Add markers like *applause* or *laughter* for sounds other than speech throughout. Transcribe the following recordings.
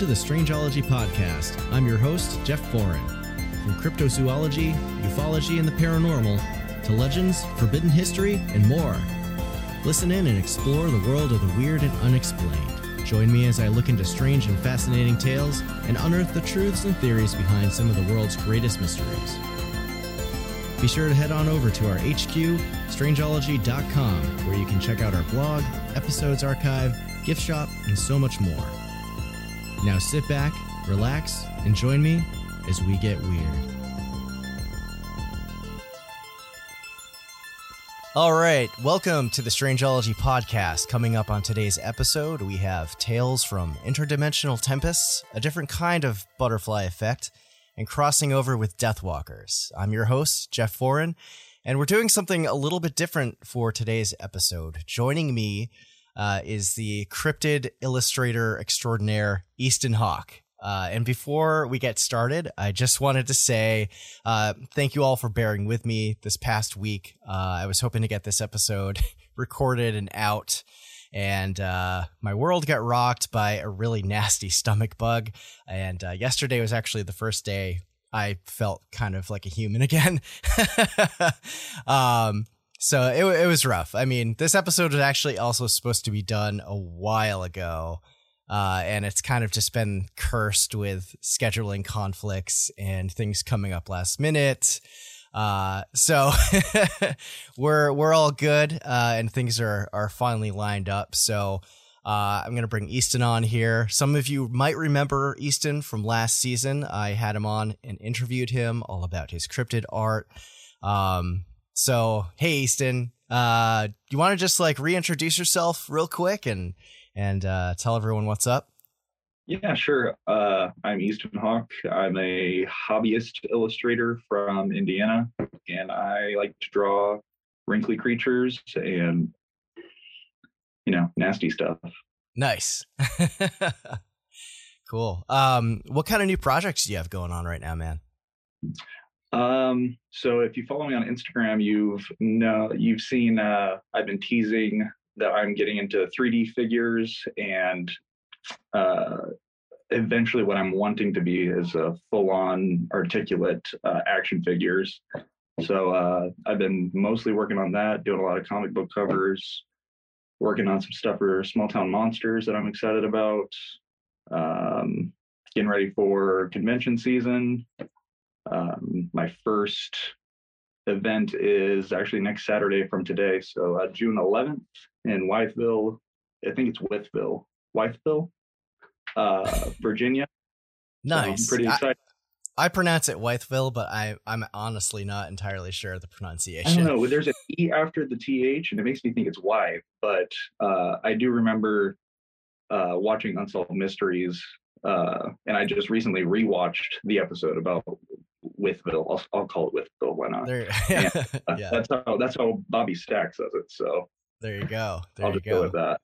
to the Strangeology Podcast. I'm your host, Jeff Foran. From cryptozoology, ufology, and the paranormal, to legends, forbidden history, and more. Listen in and explore the world of the weird and unexplained. Join me as I look into strange and fascinating tales and unearth the truths and theories behind some of the world's greatest mysteries. Be sure to head on over to our HQ, strangeology.com, where you can check out our blog, episodes archive, gift shop, and so much more. Now sit back, relax, and join me as we get weird. All right, welcome to the Strangeology podcast. Coming up on today's episode, we have tales from interdimensional tempests, a different kind of butterfly effect, and crossing over with Deathwalkers. I'm your host, Jeff Foran, and we're doing something a little bit different for today's episode. Joining me uh, is the cryptid illustrator extraordinaire Easton Hawk. Uh, and before we get started, I just wanted to say uh, thank you all for bearing with me this past week. Uh, I was hoping to get this episode *laughs* recorded and out, and uh, my world got rocked by a really nasty stomach bug. And uh, yesterday was actually the first day I felt kind of like a human *laughs* again. *laughs* um, so it, it was rough. I mean, this episode was actually also supposed to be done a while ago. Uh, and it's kind of just been cursed with scheduling conflicts and things coming up last minute. Uh, so *laughs* we're we're all good, uh, and things are are finally lined up. So uh, I'm gonna bring Easton on here. Some of you might remember Easton from last season. I had him on and interviewed him all about his cryptid art. Um, so, hey, Easton, uh, you want to just like reintroduce yourself real quick and and uh, tell everyone what's up? Yeah, sure. Uh, I'm Easton Hawk. I'm a hobbyist illustrator from Indiana, and I like to draw wrinkly creatures and you know nasty stuff. Nice. *laughs* cool. Um, what kind of new projects do you have going on right now, man? Um, so if you follow me on Instagram, you've know you've seen uh, I've been teasing that I'm getting into 3D figures and uh, eventually what I'm wanting to be is a full-on articulate uh, action figures. So uh, I've been mostly working on that, doing a lot of comic book covers, working on some stuff for Small Town Monsters that I'm excited about. Um, getting ready for convention season Um, my first event is actually next Saturday from today, so uh, June 11th in Wytheville. I think it's Wytheville, Wytheville, uh, *laughs* Virginia. Nice. So pretty excited. I, I, pronounce it Wytheville, but I, I'm honestly not entirely sure of the pronunciation. I don't know. There's an E after the TH, and it makes me think it's Y, but uh, I do remember uh, watching Unsolved Mysteries, uh, and I just recently rewatched the episode about Wytheville. I'll, I'll call it Wytheville. Why not? There, and, *laughs* uh, yeah. That's how that's how Bobby Stack says it. So there you go. There I'll you just go. go with that.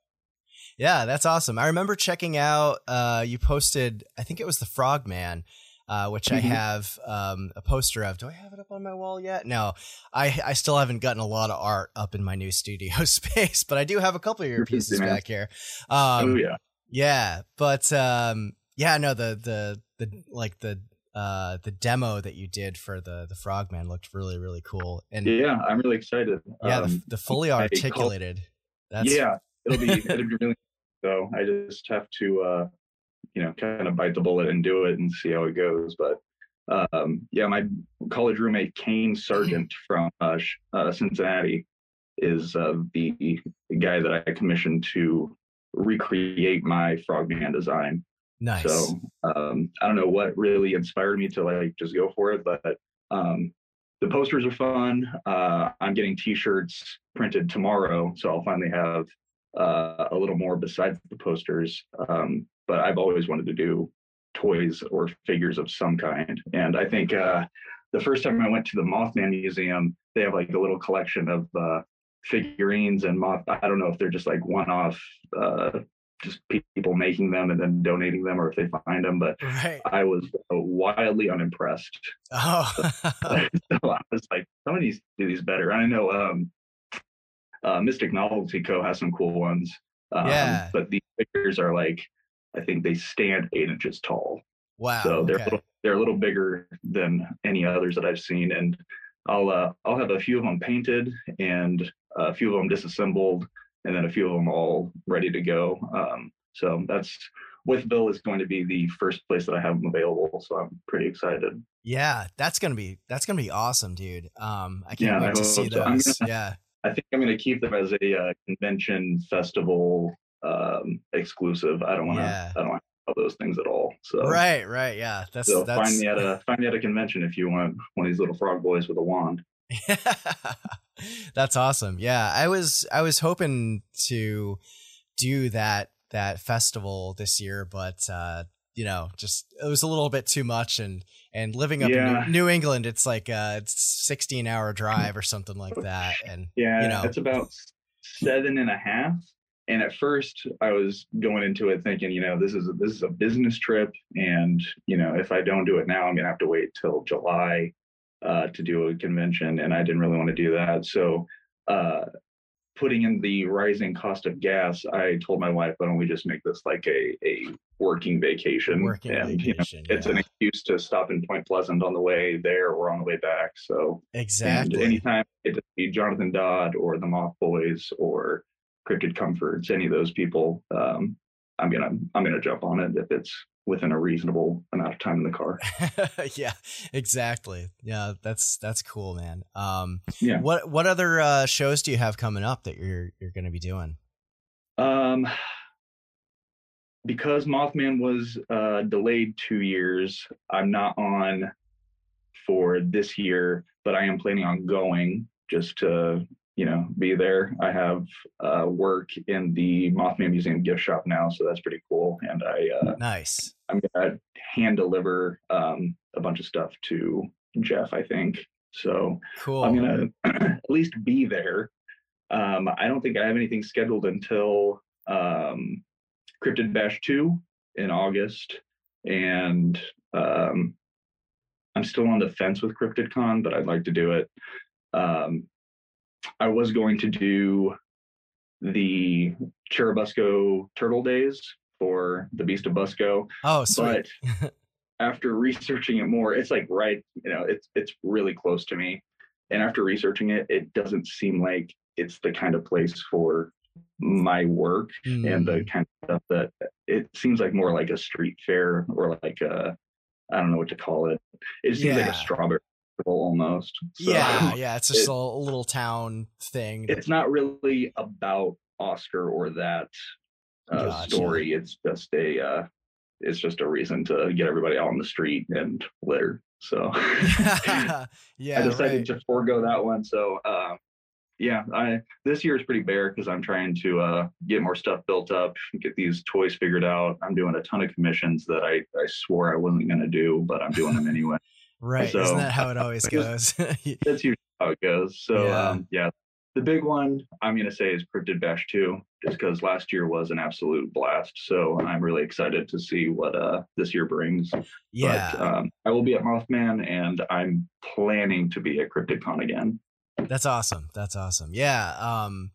Yeah, that's awesome. I remember checking out. Uh, you posted, I think it was the Frogman, uh, which mm-hmm. I have um, a poster of. Do I have it up on my wall yet? No, I I still haven't gotten a lot of art up in my new studio *laughs* space, but I do have a couple of your *laughs* pieces back here. Um, oh yeah, yeah, but um, yeah, no, the the the like the uh, the demo that you did for the the Frogman looked really really cool. And yeah, I'm really excited. Yeah, um, the, the, fully articulated. That's yeah, it'll be it'll be really. *laughs* So I just have to, uh, you know, kind of bite the bullet and do it and see how it goes. But um, yeah, my college roommate Kane Sargent *clears throat* from uh, uh, Cincinnati is uh, the, the guy that I commissioned to recreate my Frogman design. Nice. So um, I don't know what really inspired me to like just go for it, but um, the posters are fun. Uh, I'm getting T-shirts printed tomorrow, so I'll finally have uh, a little more besides the posters. Um, but I've always wanted to do toys or figures of some kind, and I think uh, the first time I went to the Mothman Museum, they have like a little collection of uh, figurines and moth. I don't know if they're just like one-off uh, just people making them and then donating them or if they find them but right. i was wildly unimpressed oh *laughs* so i was like somebody needs to do these better i know um uh, mystic novelty co has some cool ones um, yeah. but these figures are like i think they stand eight inches tall wow so they're okay. a little, they're a little bigger than any others that i've seen and i'll uh, i'll have a few of them painted and a few of them disassembled and then a few of them all ready to go. Um, so that's Wytheville is going to be the first place that I have them available. So I'm pretty excited. Yeah, that's gonna be that's gonna be awesome, dude. Um, I can't yeah, wait I to see so. those. Gonna, *laughs* yeah, I think I'm going to keep them as a uh, convention festival um, exclusive. I don't want to. Yeah. I don't want all those things at all. So right, right, yeah. That's so that's find me at a find me at a convention if you want one of these little frog boys with a wand. *laughs* That's awesome. Yeah, I was I was hoping to do that that festival this year, but uh, you know, just it was a little bit too much, and and living up Yeah. in New, New England, it's like uh, it's sixteen hour drive or something like *laughs* that, and Yeah, you know, it's about seven and a half. And at first, I was going into it thinking, you know, this is a, this is a business trip, and you know, if I don't do it now, I'm gonna have to wait till July uh, to do a convention, and I didn't really want to do that. So, uh, putting in the rising cost of gas, I told my wife, why don't we just make this like a a working vacation? working and you know, vacation. it's yeah. an excuse to stop in Point Pleasant on the way there or on the way back. So exactly. anytime it be Jonathan Dodd or the Moth Boys or Cryptid Comforts, any of those people, um, I'm gonna I'm gonna jump on it if it's within a reasonable amount of time in the car. *laughs* yeah, exactly. Yeah, that's that's cool, man. Um, Yeah. what what other uh, shows do you have coming up that you're you're going to be doing? Um, because Mothman was uh, delayed two years, I'm not on for this year, but I am planning on going just to you know be there. I have uh, work in the Mothman Museum gift shop now, so that's pretty cool. And I uh, Nice. I'm gonna hand deliver um, a bunch of stuff to Jeff. I think so. Cool. I'm gonna *clears throat* at least be there. Um, I don't think I have anything scheduled until um, Cryptid Bash two in August, and um, I'm still on the fence with CryptidCon, but I'd like to do it. Um, I was going to do the Churubusco Turtle Days for the Beast of Busco, oh, sweet. but after researching it more, it's like right, you know, it's it's really close to me. And after researching it, it doesn't seem like it's the kind of place for my work and the Mm, kind of stuff that it seems like more like a street fair or like a I don't know what to call it. It seems like a strawberry almost. So, yeah, *laughs* yeah. It's just it- a little town thing. It's not really about Oscar or that uh, Gotcha. story. It's just a uh, it's just a reason to get everybody out on the street and litter. So *laughs* *laughs* yeah, I decided right. to forego that one. So uh, yeah, I this year is pretty bare because I'm trying to uh, get more stuff built up, get these toys figured out. I'm doing a ton of commissions that I I swore I wasn't going to do, but I'm doing them anyway. Right. so- Isn't that how it always *laughs* goes? *laughs* That's usually how it goes. So Yeah. um, yeah, the big one I'm going to say is Cryptid Bash 2, just because last year was an absolute blast. So I'm really excited to see what uh, this year brings. yeah. But um, I will be at Mothman, and I'm planning to be at CryptidCon again. That's awesome. That's awesome. Yeah. Um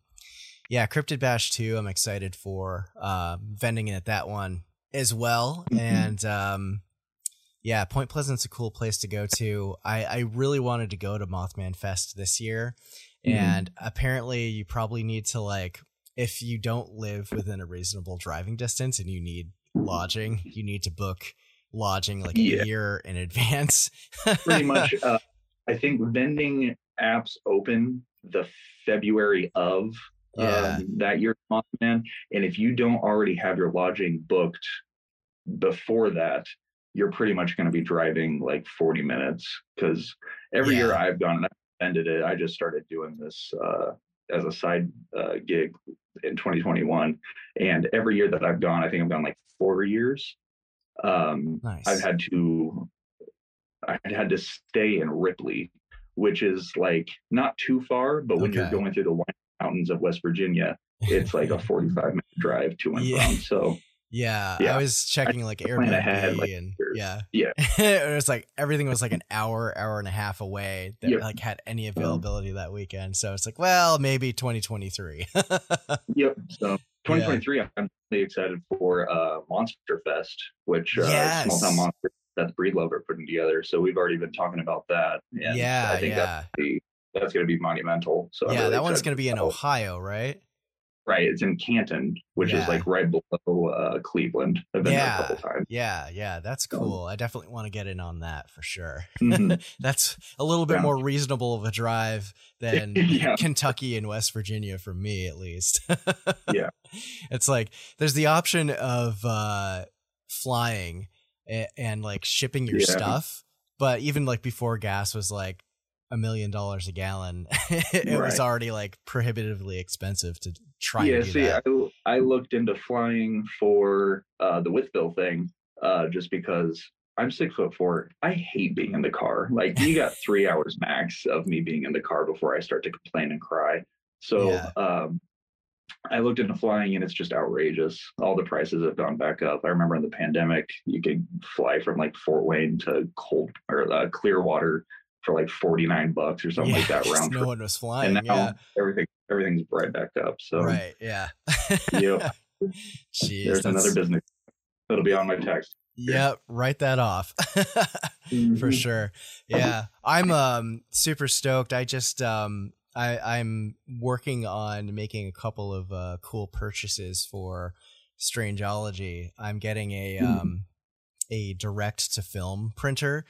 yeah, Cryptid Bash 2, I'm excited for uh vending at that one as well. Mhm. And um yeah, Point Pleasant's a cool place to go to. I, I really wanted to go to Mothman Fest this year. Mhm. And apparently you probably need to like if you don't live within a reasonable driving distance and you need lodging, you need to book lodging like Yeah. a year in advance. Pretty much, *laughs* uh, I think vending apps open the February of Yeah. um, that year, Mothman. And if you don't already have your lodging booked before that, you're pretty much going to be driving like 40 minutes because every year I've gone and I've ended it. I just started doing this uh, as a side uh, gig in 2021. And every year that I've gone, I think I've gone like four years. Um, nice. I've had to I had to stay in Ripley, which is like not too far, but when you're going through the White Mountains of West Virginia, it's like a *laughs* 45 minute drive to and Yeah. from. So Yeah, Yeah. I was checking like Airbnb ahead, like, and yeah, Yeah. *laughs* it was like everything was like an hour, hour and a half away that Yep. like had any availability that weekend. So it's like, well, maybe 2023. *laughs* yep. So 2023, I'm really excited for uh, Monster Fest, which uh, Yes. Small Town Monster Seth Breedlove are putting together. So we've already been talking about that. And yeah, I think yeah, that's, the, that's going to be monumental. So yeah. really that one's gonna be in Ohio, right? Right. It's in Canton, which Yeah. is like right below uh, Cleveland. I've been Yeah. there a couple times. Yeah, yeah, that's cool. I definitely want to get in on that for sure. Mhm. *laughs* That's a little bit Yeah. more reasonable of a drive than. *laughs* Kentucky and West Virginia for me, at least. *laughs* Yeah. It's like there's the option of uh, flying and, and like shipping your stuff, but even like before gas was like a million dollars a gallon, it was already like prohibitively expensive to yeah, and do see, that. I, I looked into flying for uh, the Wytheville thing uh, just because I'm six foot four. I hate being in the car. Like, you got *laughs* three hours max of me being in the car before I start to complain and cry. So, Yeah. um, I looked into flying and it's just outrageous. All the prices have gone back up. I remember in the pandemic, you could fly from like Fort Wayne to Cold or uh, Clearwater for like 49 bucks or something like *laughs* that round no trip. one was flying. And now yeah, everything everything's right back up. So right. Yeah. yeah, *laughs* Jeez, there's another business that'll be on my text. Yep, write that off. *laughs* for Mhm. sure. Yeah. I'm um super stoked. I just um I I'm working on making a couple of uh cool purchases for Strangeology. I'm getting a Hmm. um a direct to film printer.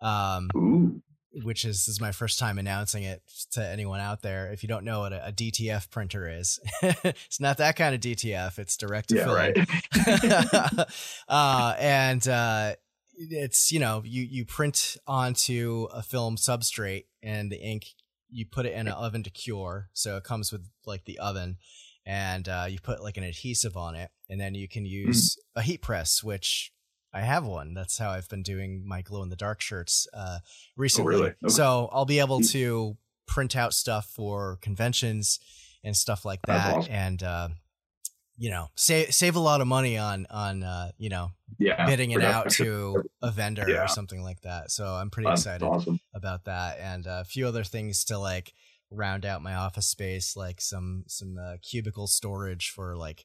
Um Ooh, which is, is my first time announcing it to anyone out there. If you don't know what a, a DTF printer is, *laughs* it's not that kind of DTF. It's direct to yeah, film. right. *laughs* *laughs* uh, and uh, it's you know you you print onto a film substrate and the ink you put it in an oven to cure so it comes with like the oven and uh, you put like an adhesive on it and then you can use a heat press which i have one that's how i've been doing my glow in the dark shirts uh, recently really? Okay. so i'll be able Mm. to print out stuff for conventions and stuff like that awesome. and uh, you know save save a lot of money on on uh, you know yeah, bidding it out *laughs* to a vendor Yeah. or something like that. So I'm pretty That's excited awesome. about that, and a few other things to like round out my office space, like some some uh, cubicle storage for like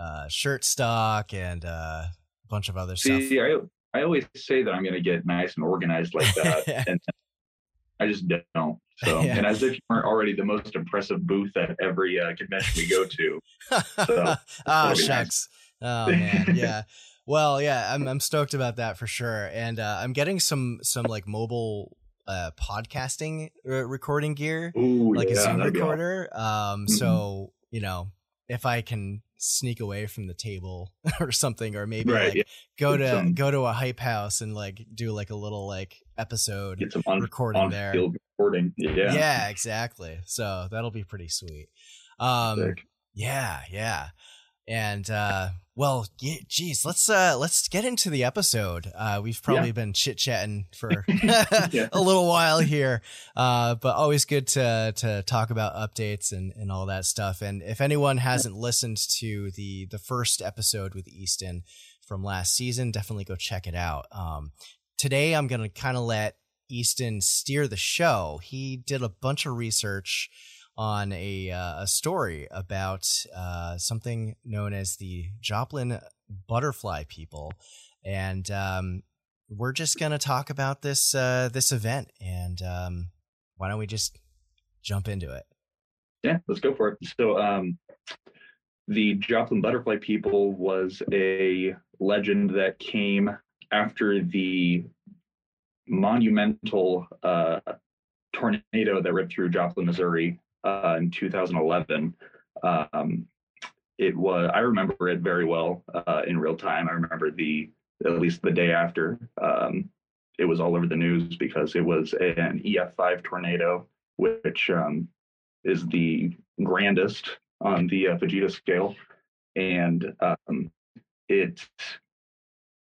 uh, shirt stock and uh, bunch of other stuff. See, I I always say that I'm going to get nice and organized like that, *laughs* and I just don't. So, *laughs* Yeah. and as if you weren't already the most impressive booth at every uh, convention we go to. oh *laughs* that'd nice. shucks. Oh man, yeah. well, yeah, I'm I'm stoked about that for sure, and uh, I'm getting some some like mobile uh, podcasting uh, recording gear, Ooh, like yeah, a Zoom that'd awesome. recorder. Um, Mhm. so you know, if I can sneak away from the table *laughs* or something, or maybe Right, like yeah. go to some- go to a hype house and like do like a little like episode Get some on, recording on there. recording. Yeah. Yeah. exactly. So that'll be pretty sweet. Um, Sick. yeah, yeah. And uh well, ge- geez, let's uh let's get into the episode. Uh we've probably been chit-chatting for *laughs* *laughs* Yeah. a little while here. Uh but always good to to talk about updates and and all that stuff. And if anyone hasn't listened to the the first episode with Easton from last season, definitely go check it out. Um today I'm going to kind of let Easton steer the show. He did a bunch of research on a uh, a story about uh, something known as the Joplin butterfly people, and um, we're just gonna talk about this uh, this event. And um, why don't we just jump into it? Yeah, let's go for it. So, um, the Joplin Butterfly People was a legend that came after the monumental uh, tornado that ripped through Joplin, Missouri uh, in 2011. Um, it was, I remember it very well uh, in real time. I remember the, at least the day after, um, it was all over the news because it was an EF5 tornado, which um, is the grandest on the uh, Fujita scale, and um, it.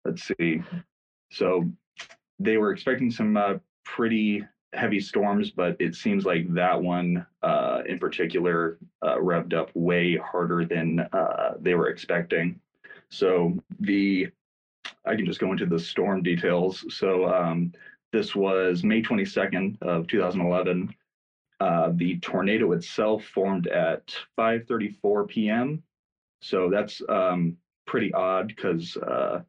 Let's see. So they were expecting some uh, pretty heavy storms, but it seems like that one uh, in particular uh, revved up way harder than uh, they were expecting. So the I can just go into the storm details. So um, this was May 22nd of 2011. Uh, the tornado itself formed at 5:34 p.m. So that's um, pretty odd because uh,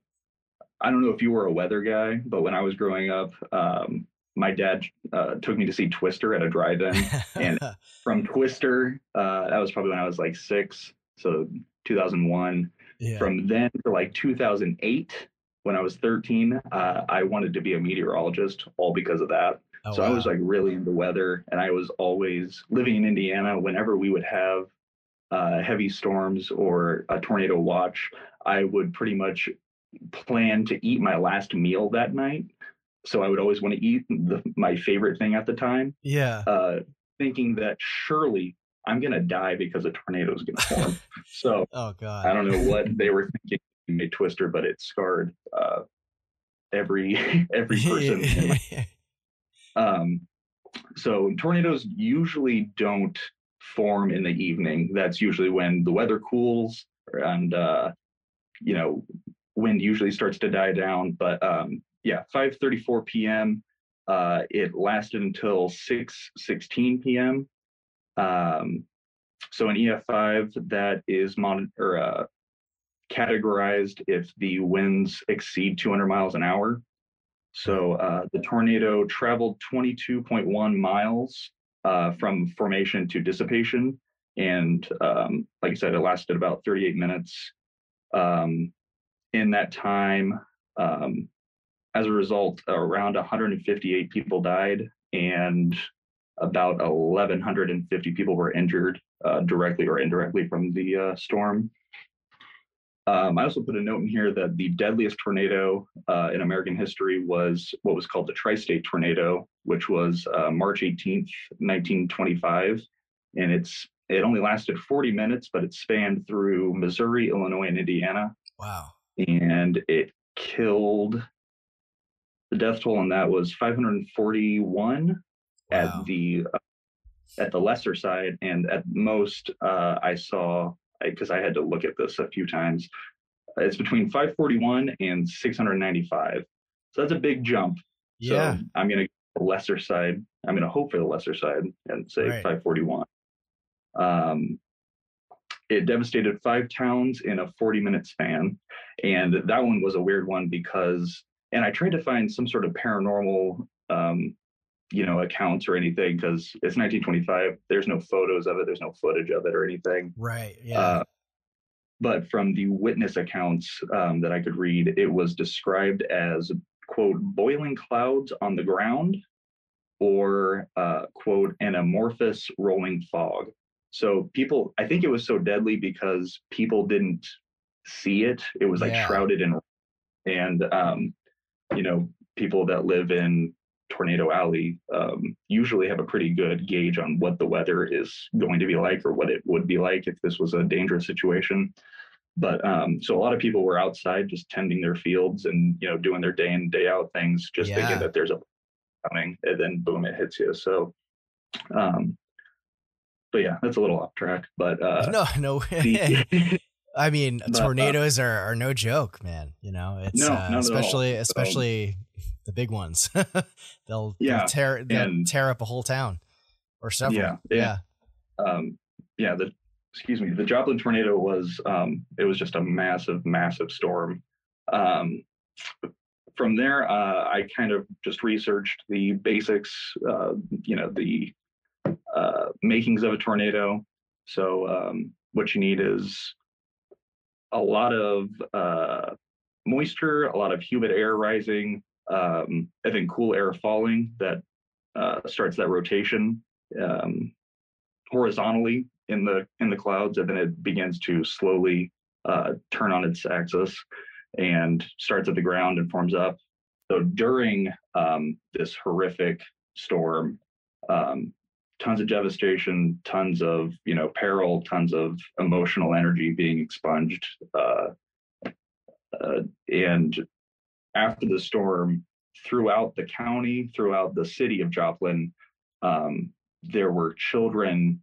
I don't know if you were a weather guy, but when I was growing up, um, my dad uh, took me to see Twister at a drive-in. *laughs* And- From Twister, uh, that was probably when I was like six, so 2001. yeah. From then to like 2008, when I was 13, uh, I wanted to be a meteorologist, all because of that Oh, so I was like really into weather, and I was always living in Indiana. Whenever we would have uh, heavy storms or a tornado watch, I would pretty much plan to eat my last meal that night. So I would always want to eat the, my favorite thing at the time, yeah. uh, thinking that surely I'm gonna die because a tornado is gonna form. *laughs* so oh god. I don't know what they were thinking in a twister, but it scarred uh, every *laughs* every person my *laughs* um, so tornadoes usually don't form in the evening. That's usually when the weather cools and uh, you know wind usually starts to die down. But um, yeah, 5:34 p.m. Uh, it lasted until 6:16 p.m. Um, so an EF5 that is mon- or uh, categorized if the winds exceed 200 miles an hour. So uh, the tornado traveled 22.1 miles uh, from formation to dissipation. And um, like I said, it lasted about 38 minutes. Um, in that time, um, as a result, around 158 people died and about 1,150 people were injured uh, directly or indirectly from the uh, storm. Um, I also put a note in here that the deadliest tornado uh, in American history was what was called the Tri-State Tornado, which was uh, March 18th, 1925, and it's it only lasted 40 minutes, but it spanned through Missouri, Illinois, and Indiana, wow. and it killed. The death toll on that was 541 Wow. at the uh, at the lesser side, and at most uh, I saw because I, had to look at this a few times. It's between 541 and 695, so that's a big jump. yeah. So I'm gonna go the lesser side. I'm gonna hope for the lesser side and say Right. 541. Um, it devastated five towns in a 40 minute span, and that one was a weird one because, and I tried to find some sort of paranormal, um, you know, accounts or anything because it's 1925. There's no photos of it. There's no footage of it or anything. Right. Yeah. Uh, but from the witness accounts um, that I could read, it was described as quote boiling clouds on the ground or uh, quote an amorphous rolling fog. So people, I think it was so deadly because people didn't see it. It was like Yeah. shrouded in, and um, you know, people that live in Tornado Alley um, usually have a pretty good gauge on what the weather is going to be like or what it would be like if this was a dangerous situation. But um, so a lot of people were outside just tending their fields and you know doing their day in day out things, just Yeah. thinking that there's a coming, and then boom, it hits you. So, um, but yeah, that's a little off track. But uh, *laughs* no, no. the, *laughs* I mean, But, uh, tornadoes are, are no joke, man. You know, it's No, uh, not at all. especially Um, especially the big ones. *laughs* they'll, Yeah, they'll tear they'll and- tear up a whole town or several. Yeah, yeah. yeah. um, yeah, the excuse me, the Joplin tornado was um, it was just a massive, massive storm. Um, from there, uh, I kind of just researched the basics, uh, you know, the uh, makings of a tornado. So um, what you need is a lot of uh, moisture, a lot of humid air rising, um, and then cool air falling that uh, starts that rotation um, horizontally in the in the clouds, and then it begins to slowly uh, turn on its axis and starts at the ground and forms up. So during um, this horrific storm, um, tons of devastation, tons of you know peril, tons of emotional energy being expunged, uh, uh, and after the storm, throughout the county, throughout the city of Joplin, um, there were children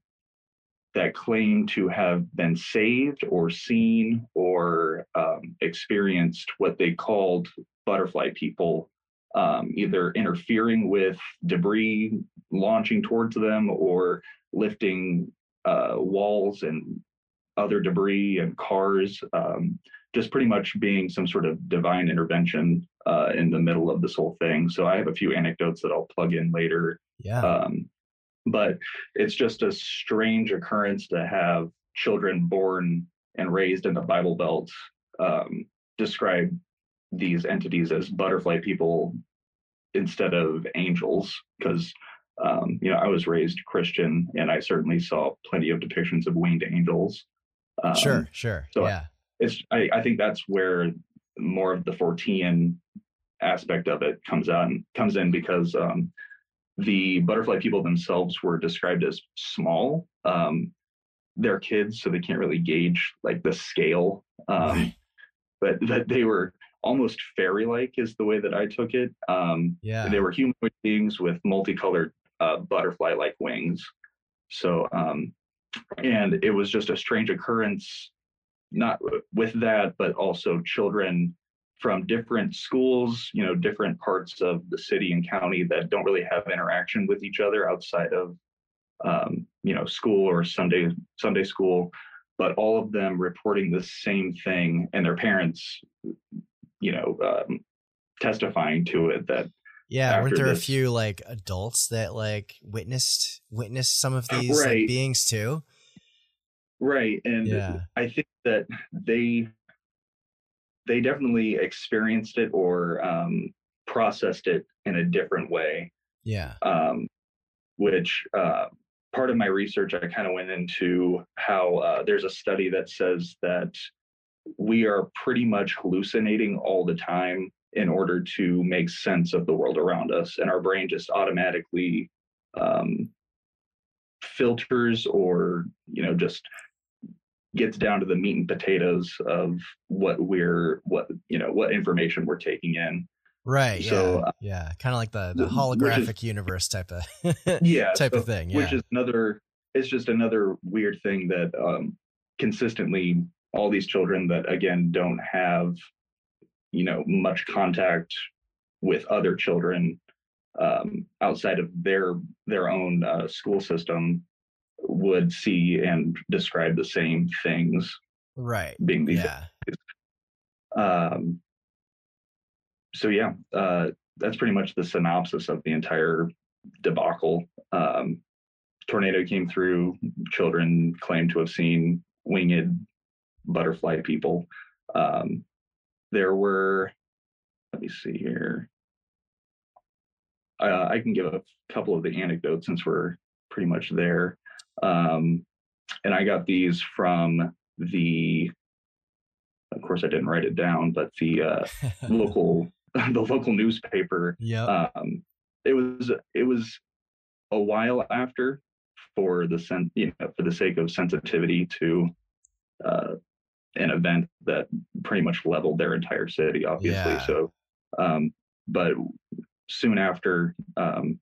that claimed to have been saved or seen or um, experienced what they called butterfly people, um, either interfering with debris launching towards them or lifting uh, walls and other debris and cars, um, just pretty much being some sort of divine intervention uh, in the middle of this whole thing. So I have a few anecdotes that I'll plug in later Yeah. um, but it's just a strange occurrence to have children born and raised in the Bible Belt um, describe these entities as butterfly people instead of angels. Because, um, you know, I was raised Christian and I certainly saw plenty of depictions of winged angels. Um, sure, sure. so yeah. it's I, I think that's where more of the Fortean aspect of it comes out and comes in because um, the butterfly people themselves were described as small. Um, they're kids, so they can't really gauge like the scale. Um, But that they were almost fairy-like is the way that I took it. Um, Yeah. they were humanoid beings with multicolored uh, butterfly-like wings. So, um, and it was just a strange occurrence, not with that, but also children from different schools, you know, different parts of the city and county that don't really have interaction with each other outside of, um, you know, school or Sunday Sunday school, but all of them reporting the same thing, and their parents, you know, um, testifying to it that Yeah, weren't there a few like adults that like witnessed witnessed some of these like, beings too? right and Yeah. i think that they they definitely experienced it or um, processed it in a different way Yeah. um, which uh, part of my research i kind of went into how uh, there's a study that says that we are pretty much hallucinating all the time in order to make sense of the world around us and our brain just automatically um, filters or you know just gets down to the meat and potatoes of what we're what you know what information we're taking in Right. Yeah. So, uh, yeah. Kind of like the, the which is- holographic universe type of *laughs* yeah type so- of thing. which is another it's just another weird thing that um consistently all these children that again don't have you know much contact with other children um outside of their their own uh, school system would see and describe the same things right. being these Yeah. um so yeah uh that's pretty much the synopsis of the entire debacle um tornado came through children claim to have seen winged butterfly people. Um, there were, let me see here. Uh, I can give a couple of the anecdotes since we're pretty much there. Um, and I got these from the, of course, I didn't write it down, but the uh, *laughs* local, *laughs* the local newspaper. Yeah. Um, it was it was a while after for the sen- you know for the sake of sensitivity to uh, an event that pretty much leveled their entire city, obviously. Yeah. So, um, but soon after, um,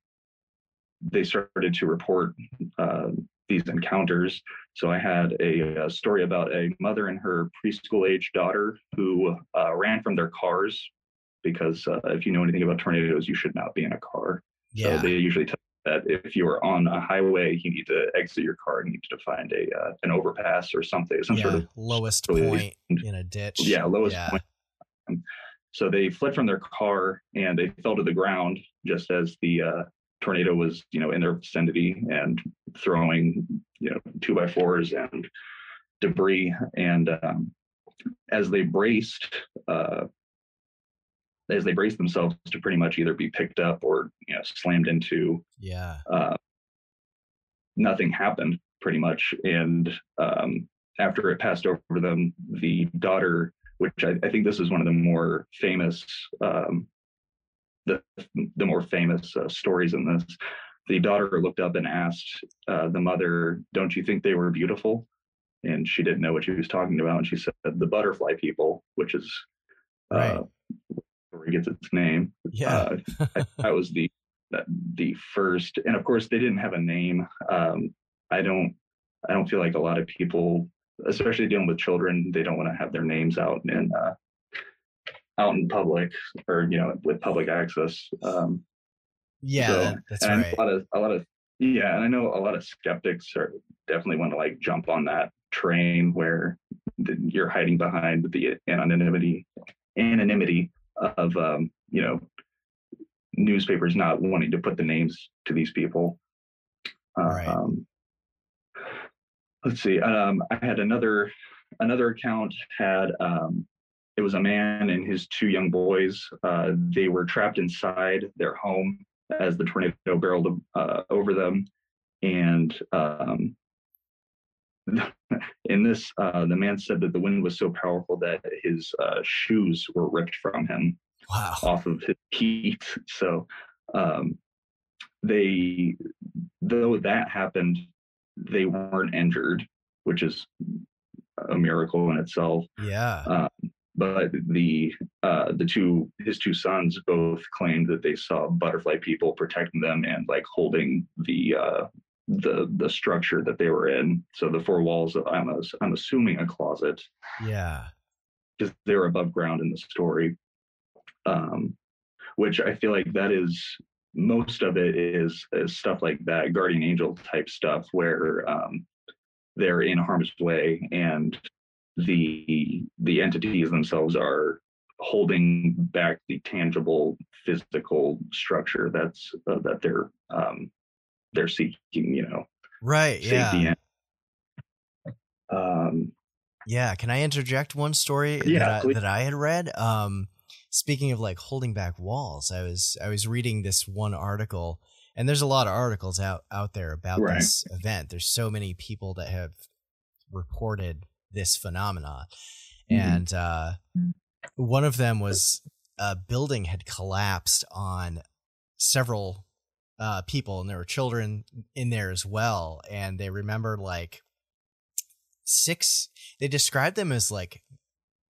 they started to report uh, these encounters. So I had a, a, story about a mother and her preschool age daughter who uh, ran from their cars because uh, if you know anything about tornadoes, you should not be in a car. Yeah. So they usually tell that if you are on a highway, you need to exit your car and you need to find a uh, an overpass or something, some yeah. sort of lowest point in a ditch. yeah lowest Yeah. point. So they fled from their car and they fell to the ground just as the uh, tornado was, you know, in their vicinity and throwing, you know, two by fours and debris. And um, as they braced, uh, as they braced themselves to pretty much either be picked up or you know slammed into, Yeah. uh, nothing happened pretty much. And um, after it passed over them, the daughter, which I, I think this is one of the more famous, um, the the more famous uh, stories in this. The daughter looked up and asked uh, the mother, "Don't you think they were beautiful?" And she didn't know what she was talking about, and she said, "The butterfly people," which is Right. uh, gets its name. Yeah. Uh, that *laughs* was the the first, and of course they didn't have a name. Um, I don't I don't feel like a lot of people, especially dealing with children, they don't want to have their names out in uh, out in public or you know with public access. Um, yeah. so- that's and right. a lot of a lot of yeah, and I know a lot of skeptics are definitely want to like jump on that train where the, you're hiding behind the anonymity anonymity of um, you know newspapers not wanting to put the names to these people. Right. Um, let's see. Um, I had another another account had um, it was a man and his two young boys. Uh, they were trapped inside their home as the tornado barreled uh, over them, and um, *laughs* in this, uh, the man said that the wind was so powerful that his uh, shoes were ripped from him Wow. off of his feet. So um, they, though that happened, they weren't injured, which is a miracle in itself. Yeah. Uh, but the uh, the two his two sons both claimed that they saw butterfly people protecting them and like holding the uh, the the structure that they were in. So the four walls of I'm a, I'm assuming a closet yeah. because they're above ground in the story. Um, which I feel like that is most of it is, is stuff like that guardian angel type stuff where um, they're in harm's way and the the entities themselves are holding back the tangible physical structure that's uh, that they're um, they're seeking you know Right. Yeah. Um, Yeah. Can I interject one story Yeah, that, I, that I had read? Um, speaking of like holding back walls, I was I was reading this one article, and there's a lot of articles out out there about Right. this event. There's so many people that have reported this phenomena, Mhm. and uh, one of them was a building had collapsed on several uh, people, and there were children in there as well, and they remember like six they described them as like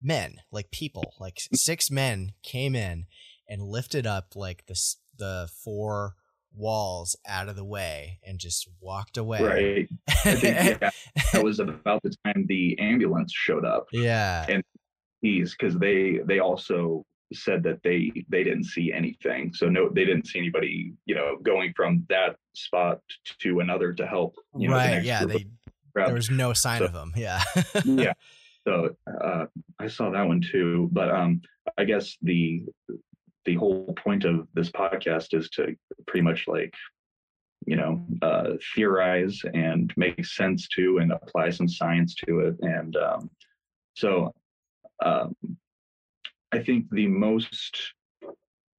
men like people like six men came in and lifted up like the the four walls out of the way and just walked away. Right. I think yeah, that was about the time the ambulance showed up. *laughs* Yeah. And- these because they they also said that they they didn't see anything. So no they didn't see anybody you know going from that spot to another to help you know, the right next yeah they there was no sign So- of them yeah. Yeah. *laughs* So uh, i saw that one too but um i guess the the whole point of this podcast is to pretty much like you know uh theorize and make sense to and apply some science to it and um so um, I think the most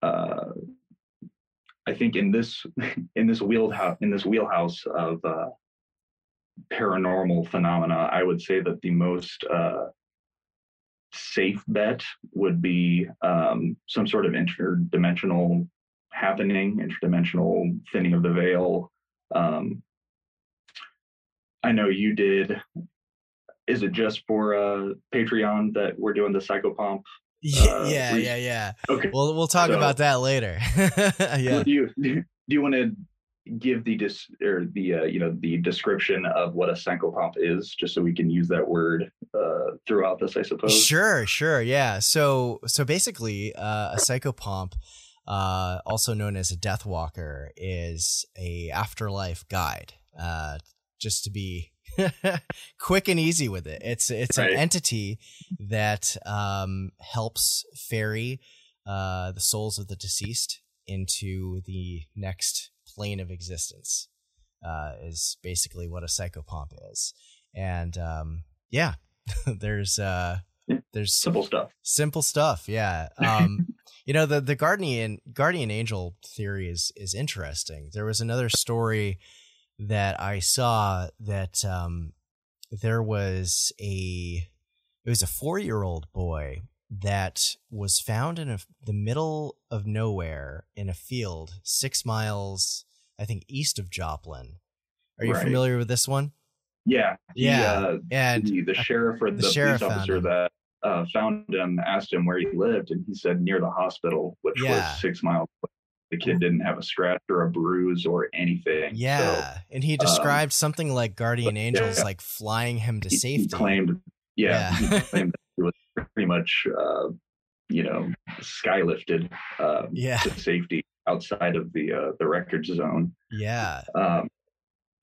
uh, I think in this *laughs* in this wheelhouse in this wheelhouse of uh, paranormal phenomena, I would say that the most uh, safe bet would be um, some sort of interdimensional happening, interdimensional thinning of the veil. Um, I know you did. Is it just for uh, Patreon that we're doing the psychopomp? Yeah, uh, yeah, yeah, yeah. Okay, we'll we'll talk so, about that later. *laughs* yeah. Do you do you want to give the dis or the uh, you know the description of what a psychopomp is, just so we can use that word uh, throughout this? I suppose. Sure, sure, yeah. So so basically, uh, a psychopomp. Uh, also known as a death walker, is a afterlife guide. Uh, just to be *laughs* quick and easy with it. It's it's right. an entity that um, helps ferry uh, the souls of the deceased into the next plane of existence. Uh, is basically what a psychopomp is, and um, yeah, *laughs* there's uh, there's simple stuff. Simple stuff, yeah. Um, *laughs* you know the the guardian guardian angel theory is is interesting. There was another story that I saw that um, there was a it was a four year old boy that was found in a, the middle of nowhere in a field six miles I think east of Joplin. Are you right. familiar with this one? Yeah, yeah, uh, and the, the, sheriff or the, the sheriff police officer that uh, found him asked him where he lived, and he said near the hospital, which yeah. was six miles the kid didn't have a scratch or a bruise or anything. Yeah, so, and he um, described um, something like guardian angels, yeah, like flying him to he, safety. He claimed, yeah, yeah. he *laughs* claimed that he was pretty much, uh, you know, skylifted um, yeah. to safety outside of the uh, the record zone. Yeah. Um,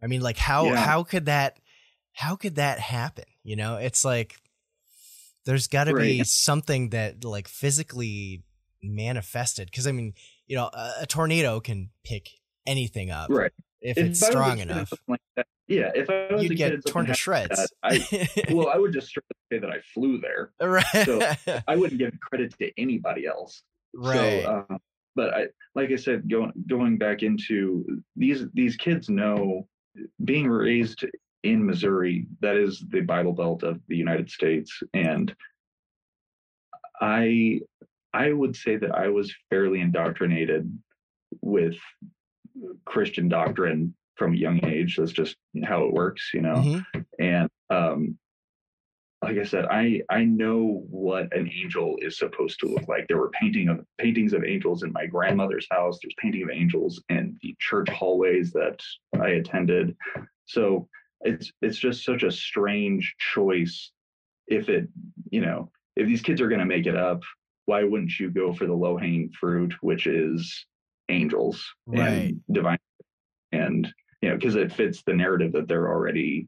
I mean, like how yeah. how could that how could that happen? You know, it's like there's got to right. be something that like physically manifested because I mean you know, a, a tornado can pick anything up, right? If, if it's strong enough. Like yeah, if I was you'd get torn to shreds. That, I, *laughs* well, I would just say that I flew there, *laughs* right? So I wouldn't give credit to anybody else, right? So, uh, but I, like I said, going going back into these these kids know being raised in Missouri, that is the Bible Belt of the United States, and I I would say that I was fairly indoctrinated with Christian doctrine from a young age. That's just how it works, you know. Mm-hmm. And um, like I said, I I know what an angel is supposed to look like. There were painting of paintings of angels in my grandmother's house. There's painting of angels in the church hallways that I attended. So it's it's just such a strange choice if it you know if these kids are going to make it up why wouldn't you go for the low hanging fruit, which is angels right. and divine? And, you know, because it fits the narrative that they're already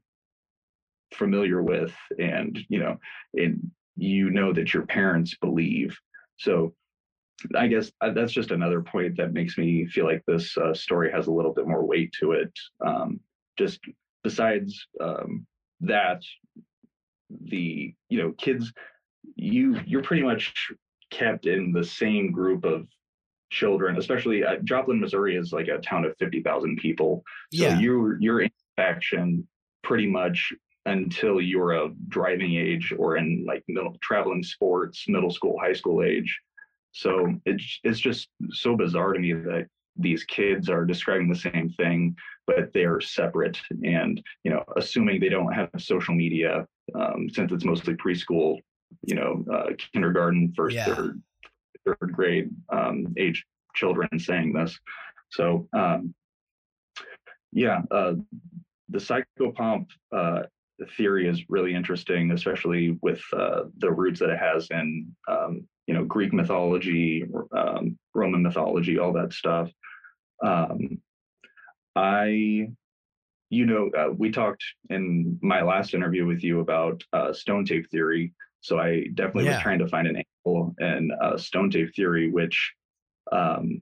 familiar with. And, you know, and you know that your parents believe. So I guess uh, that's just another point that makes me feel like this uh, story has a little bit more weight to it. Um, just besides um, that, the you know kids, you you're pretty much kept in the same group of children, especially uh, Joplin, Missouri is like a town of 50,000 people. So yeah. you're, you're in action pretty much until you're a driving age or in like middle traveling sports, middle school, high school age. So it's, it's just so bizarre to me that these kids are describing the same thing, but they're separate. And, you know, assuming they don't have social media, um, since it's mostly preschool, you know, uh, kindergarten, first, yeah. third, third grade um, age children saying this. So, um, yeah, uh, the psychopomp uh, theory is really interesting, especially with uh, the roots that it has in, um, you know, Greek mythology, um, Roman mythology, all that stuff. Um, I you know, uh, we talked in my last interview with you about uh, stone tape theory, so I definitely yeah. was trying to find an angle in uh, stone tape theory, which, um,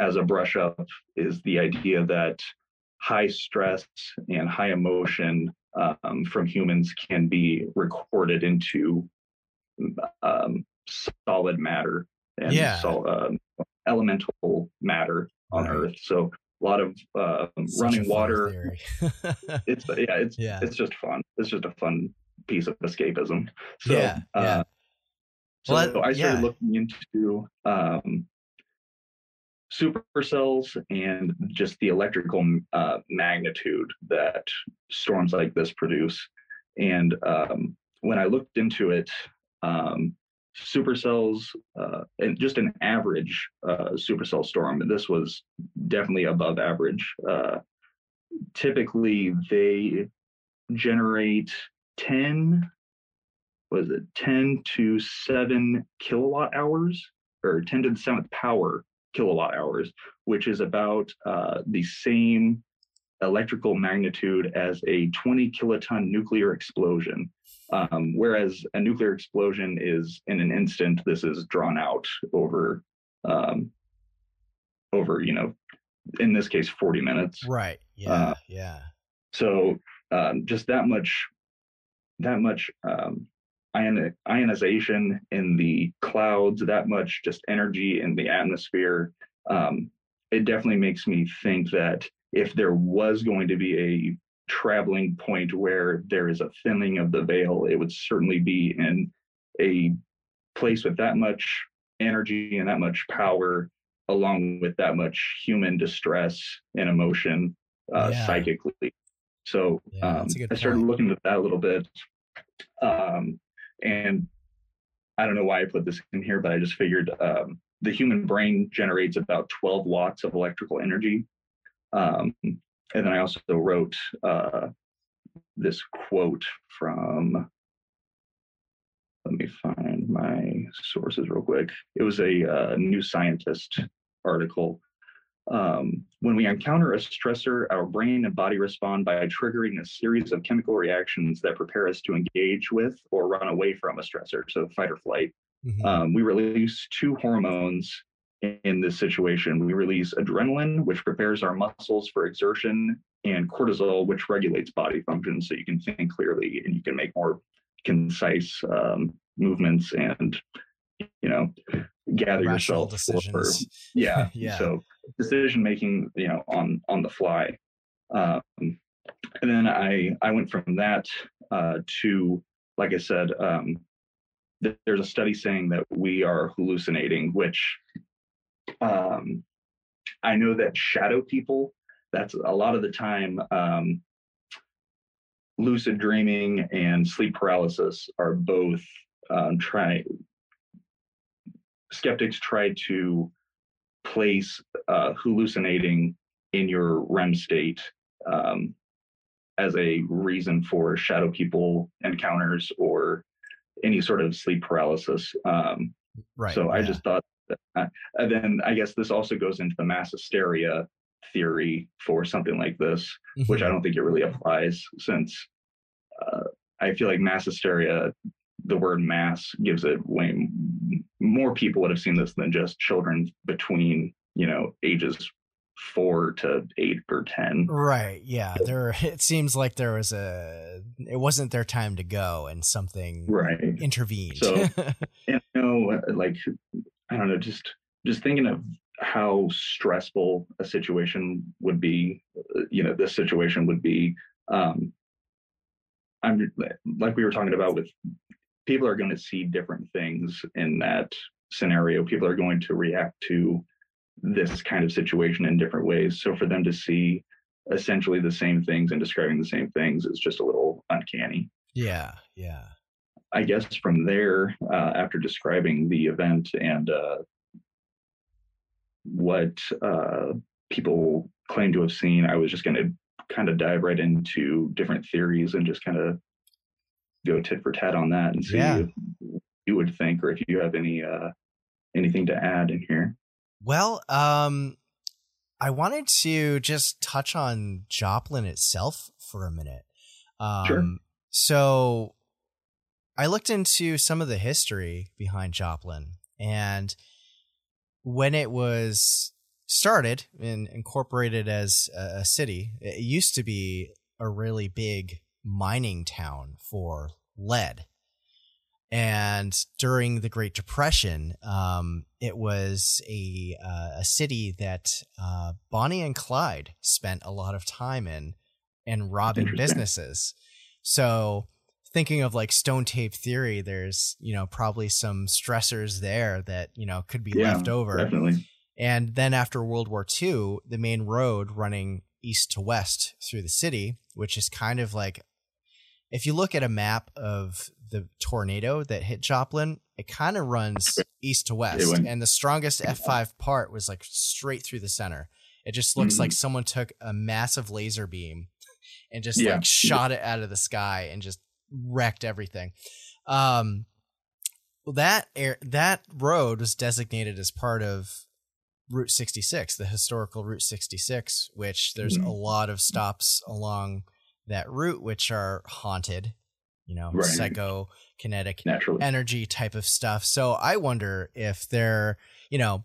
as a brush up, is the idea that high stress and high emotion um, from humans can be recorded into um, solid matter and Yeah. sol- um, elemental matter on Right. Earth. So a lot of uh, running water. *laughs* It's yeah, it's Yeah. it's just fun. It's just a fun piece of escapism. So, Yeah, yeah. Uh, so Well, I started yeah. looking into um, supercells and just the electrical uh, magnitude that storms like this produce. And um, when I looked into it, um, supercells uh, and just an average uh, supercell storm, this was definitely above average. Uh, typically, they generate 10 was it 10 to 7 kilowatt hours or 10 to the seventh power kilowatt hours which is about uh, the same electrical magnitude as a 20 kiloton nuclear explosion um, whereas a nuclear explosion is in an instant this is drawn out over um, over you know in this case 40 minutes right. Yeah. Uh, yeah. so um, just that much that much um, ion- ionization in the clouds that much just energy in the atmosphere um, it definitely makes me think that if there was going to be a traveling point where there is a thinning of the veil it would certainly be in a place with that much energy and that much power along with that much human distress and emotion uh, Yeah. psychically so Yeah, um, that's a good I started point. looking at that a little bit. Um, and I don't know why I put this in here, but I just figured um, the human brain generates about 12 watts of electrical energy. Um, and then I also wrote uh, this quote from, let me find my sources real quick. It was a uh, New Scientist article um, when we encounter a stressor, our brain and body respond by triggering a series of chemical reactions that prepare us to engage with or run away from a stressor, so fight or flight. Mhm. Um, we release two hormones in, in this situation. We release adrenaline, which prepares our muscles for exertion, and cortisol, which regulates body function so you can think clearly and you can make more concise um, movements and, you know, gather Rational yourself for decisions. yeah *laughs* Yeah. so decision making you know on on the fly. Um and then i i went from that uh to like i said um th- there's a study saying that we are hallucinating which um i know that shadow people that's a lot of the time um lucid dreaming and sleep paralysis are both um try skeptics try to place uh, hallucinating in your REM state um, as a reason for shadow people encounters or any sort of sleep paralysis. Um, Right. so I just thought, that, uh, and then I guess this also goes into the mass hysteria theory for something like this, which I don't think it really applies since uh, I feel like mass hysteria, the word mass gives it way more people would have seen this than just children between, you know, ages four to eight or 10. Right. Yeah. There. *laughs* It seems like there was a. It wasn't their time to go, and something Right. intervened. So- *laughs* you know, like, I don't know, just, just thinking of how stressful a situation would be, uh, you know, this situation would be, um, I'm like we were talking about with people are going to see different things in that scenario. People are going to react to this kind of situation in different ways. So for them to see essentially the same things and describing the same things is just a little uncanny. yeah. Yeah. I guess from there, uh, after describing the event and uh, what uh, people claim to have seen, I was just going to kind of dive right into different theories and just kind of go tit for tat on that and see Yeah. if you would think or if you have any uh, anything to add in here. Well, um, I wanted to just touch on Joplin itself for a minute. Um, Sure. So I looked into some of the history behind Joplin, and when it was started and incorporated as a city, it used to be a really big mining town for lead. And during the Great Depression, um, it was a uh, a city that uh, Bonnie and Clyde spent a lot of time in and robbing businesses. So thinking of like stone tape theory, there's you know probably some stressors there that you know could be yeah, left over. Definitely. And then after World War II, the main road running east to west through the city, which is kind of like if you look at a map of the tornado that hit Joplin, it kind of runs east to west. And the strongest F5 part was like straight through the center. It just looks mm-hmm. like someone took a massive laser beam and just yeah. like shot it out of the sky and just wrecked everything. Um, that air, that road was designated as part of Route 66, the historical Route 66, which there's mm-hmm. a lot of stops along that route which are haunted, you know, right. psychokinetic Naturally. energy type of stuff. So I wonder if they're, you know,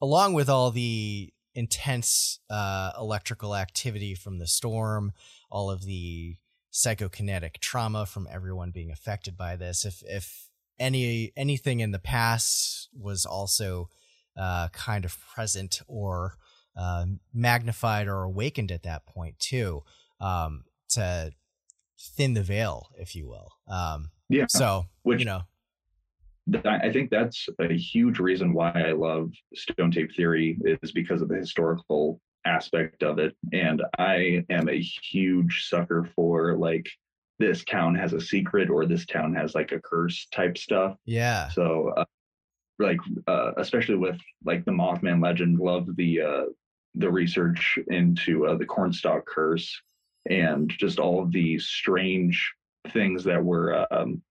along with all the intense uh, electrical activity from the storm, all of the psychokinetic trauma from everyone being affected by this, if if any anything in the past was also uh, kind of present or uh, magnified or awakened at that point too. Um, to thin the veil, if you will. Um, yeah. So, Which, you know, I think that's a huge reason why I love stone tape theory is because of the historical aspect of it. And I am a huge sucker for like this town has a secret or this town has like a curse type stuff. Yeah. So, uh, like, uh, especially with like the Mothman legend, love the uh, the research into uh, the cornstalk curse and just all of these strange things that were um,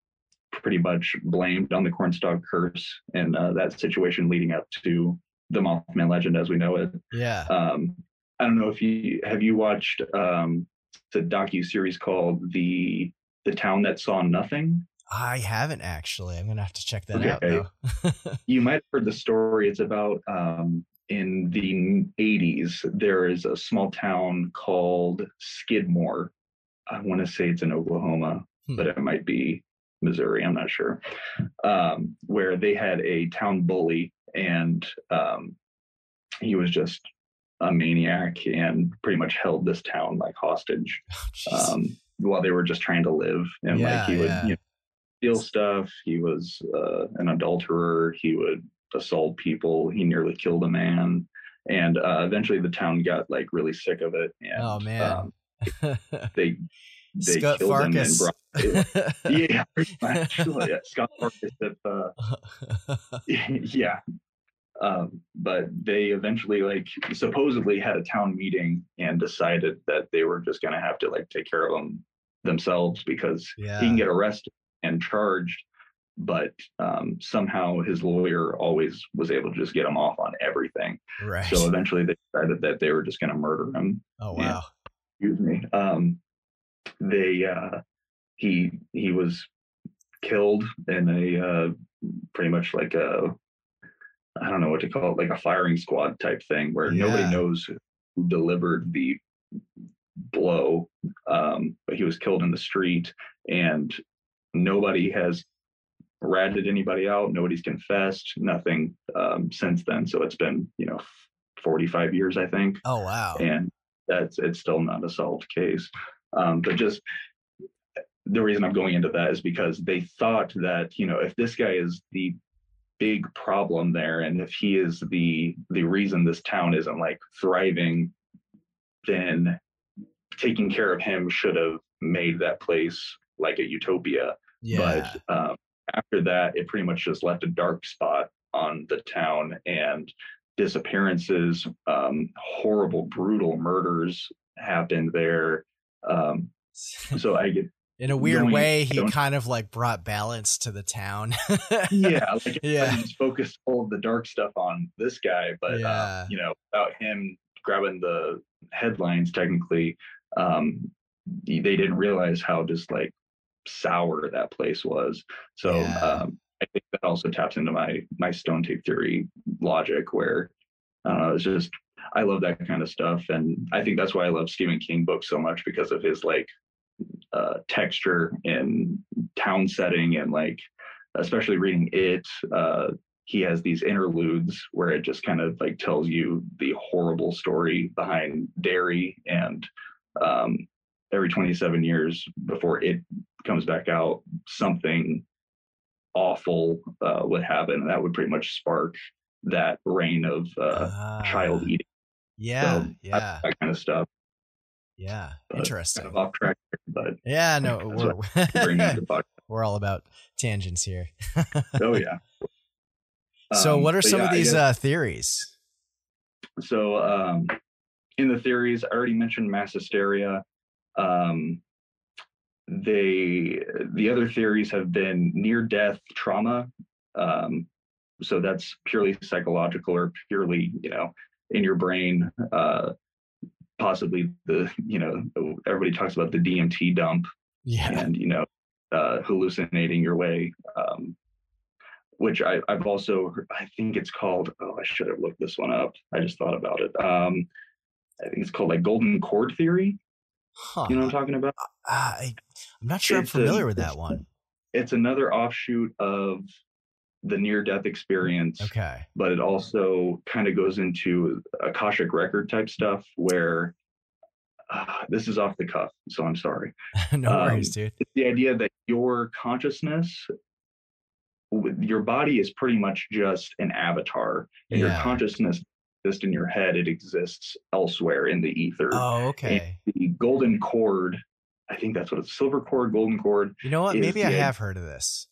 pretty much blamed on the cornstalk curse and uh, that situation leading up to the Mothman legend as we know it. Yeah. Um, I don't know if you have you watched um, the docu series called the the town that saw nothing. I haven't actually. I'm gonna have to check that okay. out. Though. *laughs* you might have heard the story. It's about um, in the 80s, there is a small town called Skidmore. I want to say it's in Oklahoma, hmm. but it might be Missouri. I'm not sure. Um, where they had a town bully, and um, he was just a maniac and pretty much held this town like hostage *laughs* oh, um, while they were just trying to live. And yeah, like he would yeah. you know, steal stuff. He was uh, an adulterer. He would assault people. He nearly killed a man, and uh, eventually the town got like really sick of it. And, oh man! Um, *laughs* they they Scott killed Farkus. him and brought. *laughs* yeah, actually, yeah, Scott Farkus. If, uh, *laughs* yeah, um, but they eventually like supposedly had a town meeting and decided that they were just going to have to like take care of him themselves because yeah. he can get arrested and charged but um, somehow his lawyer always was able to just get him off on everything. Right. So eventually they decided that they were just going to murder him. Oh wow! And, excuse me. Um, they uh, he he was killed in a uh, pretty much like a I don't know what to call it, like a firing squad type thing where yeah. nobody knows who delivered the blow. Um, but he was killed in the street, and nobody has ratted anybody out. Nobody's confessed. Nothing um, since then. So it's been you know 45 years, I think. Oh wow! And that's it's still not a solved case. Um, but just the reason I'm going into that is because they thought that you know if this guy is the big problem there and if he is the the reason this town isn't like thriving then taking care of him should have made that place like a utopia yeah. but um, after that, it pretty much just left a dark spot on the town and disappearances, um, horrible, brutal murders happened there. Um, *laughs* so I get in a weird going, way, he kind of like brought balance to the town. yeah, *laughs* like yeah, he's focused all of the dark stuff on this guy, but uh, yeah. uh, you know, without him grabbing the headlines, technically, um, they didn't realize how just like sour that place was. So yeah. um, I think that also taps into my my stone tape theory logic, where uh, it's just I love that kind of stuff, and I think that's why I love Stephen King books so much because of his like uh, texture and town setting and like especially reading it uh, he has these interludes where it just kind of like tells you the horrible story behind Derry and um, every 27 years before it comes back out something awful uh, would happen that would pretty much spark that reign of uh, child eating. Yeah so yeah. that, that kind of stuff. Yeah But interesting kind of off track but yeah no we're, bring it to the *laughs* podcast. we're all about tangents here. *laughs* Oh yeah. So Um, what are some yeah, of these guess- uh theories? So um in the theories i already mentioned mass hysteria um they the other theories have been near death trauma um so that's purely psychological or purely you know in your brain uh possibly the you know everybody talks about the dmt dump yeah. and you know uh, hallucinating your way um, which I, i've also i think it's called oh i should have looked this one up. I just thought about it. Um, i think it's called like golden cord theory huh. you know what i'm talking about? I, i'm not sure It's i'm a- familiar with that one. it's another offshoot of the near death experience okay. but it also kind of goes into akashic record type stuff where uh, this is off the cuff so i'm sorry. *laughs* No Um, worries dude. it's the idea that your consciousness your body is pretty much just an avatar and your consciousness exists in your head it exists elsewhere in the ether. Oh okay. the golden cord i think that's what it's silver cord golden cord you know what? maybe i the- have heard of this.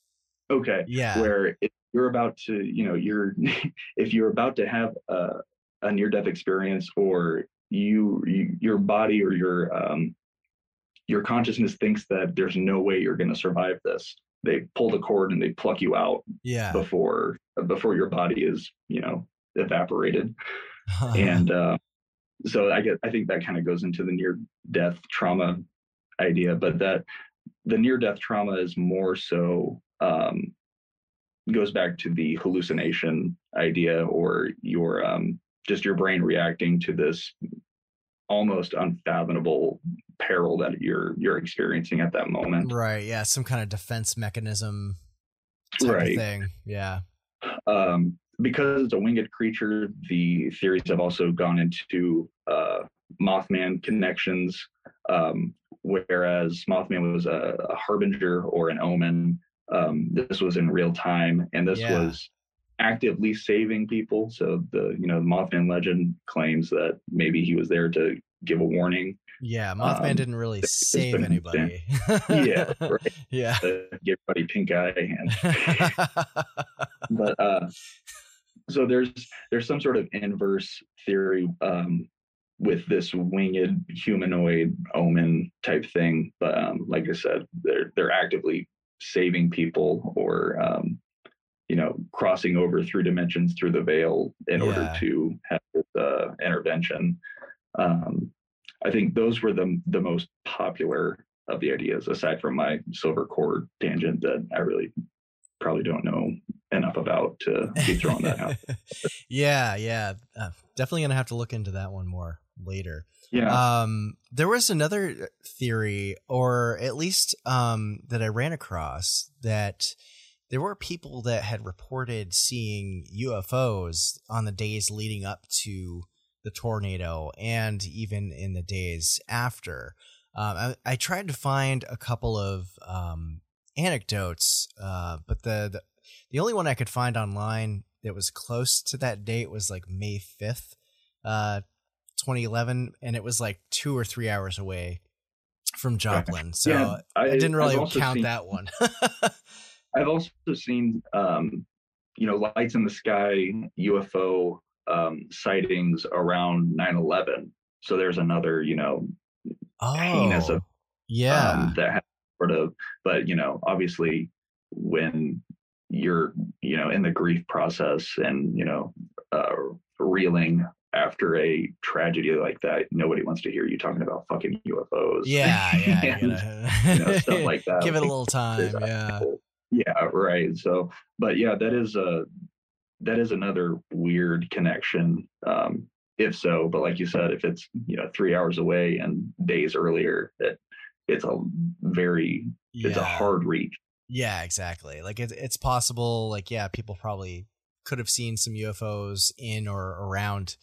Okay yeah. where if you're about to you know you're *laughs* if you're about to have a, a near death experience or you, you your body or your um your consciousness thinks that there's no way you're going to survive this they pull the cord and they pluck you out yeah. before before your body is you know evaporated. *laughs* And uh, so i get i think that kind of goes into the near death trauma idea but that the near death trauma is more so um, goes back to the hallucination idea or your um, just your brain reacting to this almost unfathomable peril that you're you're experiencing at that moment. Right yeah some kind of defense mechanism type Right. thing yeah. Um, because it's a winged creature, the theories have also gone into uh, Mothman connections. Um, whereas Mothman was a, a harbinger or an omen, um, this was in real time, and this Yeah. was actively saving people. So the you know the Mothman legend claims that maybe he was there to give a warning, yeah mothman Um, didn't really save been anybody Yeah, right. *laughs* yeah to give everybody pink eye, and *laughs* *laughs* but uh so there's there's some sort of inverse theory um with this winged humanoid omen type thing but um like i said they're they're actively saving people or um you know crossing over through dimensions through the veil in order to have this uh intervention. Um i think those were the the most popular of the ideas aside from my silver cord tangent that i really probably don't know enough about to be throwing that out. *laughs* yeah yeah uh, definitely gonna have to look into that one more later Yeah. um there was another theory or at least um that i ran across that there were people that had reported seeing ufos on the days leading up to the tornado and even in the days after um, I, I tried to find a couple of um, anecdotes uh, but the, the the only one i could find online that was close to that date was like may 5th uh, 2011 and it was like two or three hours away from Joplin. So Yeah, I, didn't really count seen- that one. *laughs* I've also seen, um, you know, lights in the sky UFO um, sightings around 9/11. So there's another, you know, heinous oh, of- yeah. um, that sort of, but you know, obviously when you're, you know, in the grief process and you know, uh, reeling after a tragedy like that, nobody wants to hear you talking about fucking UFOs. yeah, *laughs* yeah. and, you know, stuff like *laughs* that. Give it a little time. Yeah. yeah right so but yeah that is a that is another weird connection um if so but like you said if it's you know three hours away and days earlier that it's a very yeah. it's a hard reach. Yeah, exactly. Like it, it's possible. Like yeah, people probably could have seen some UFOs in or around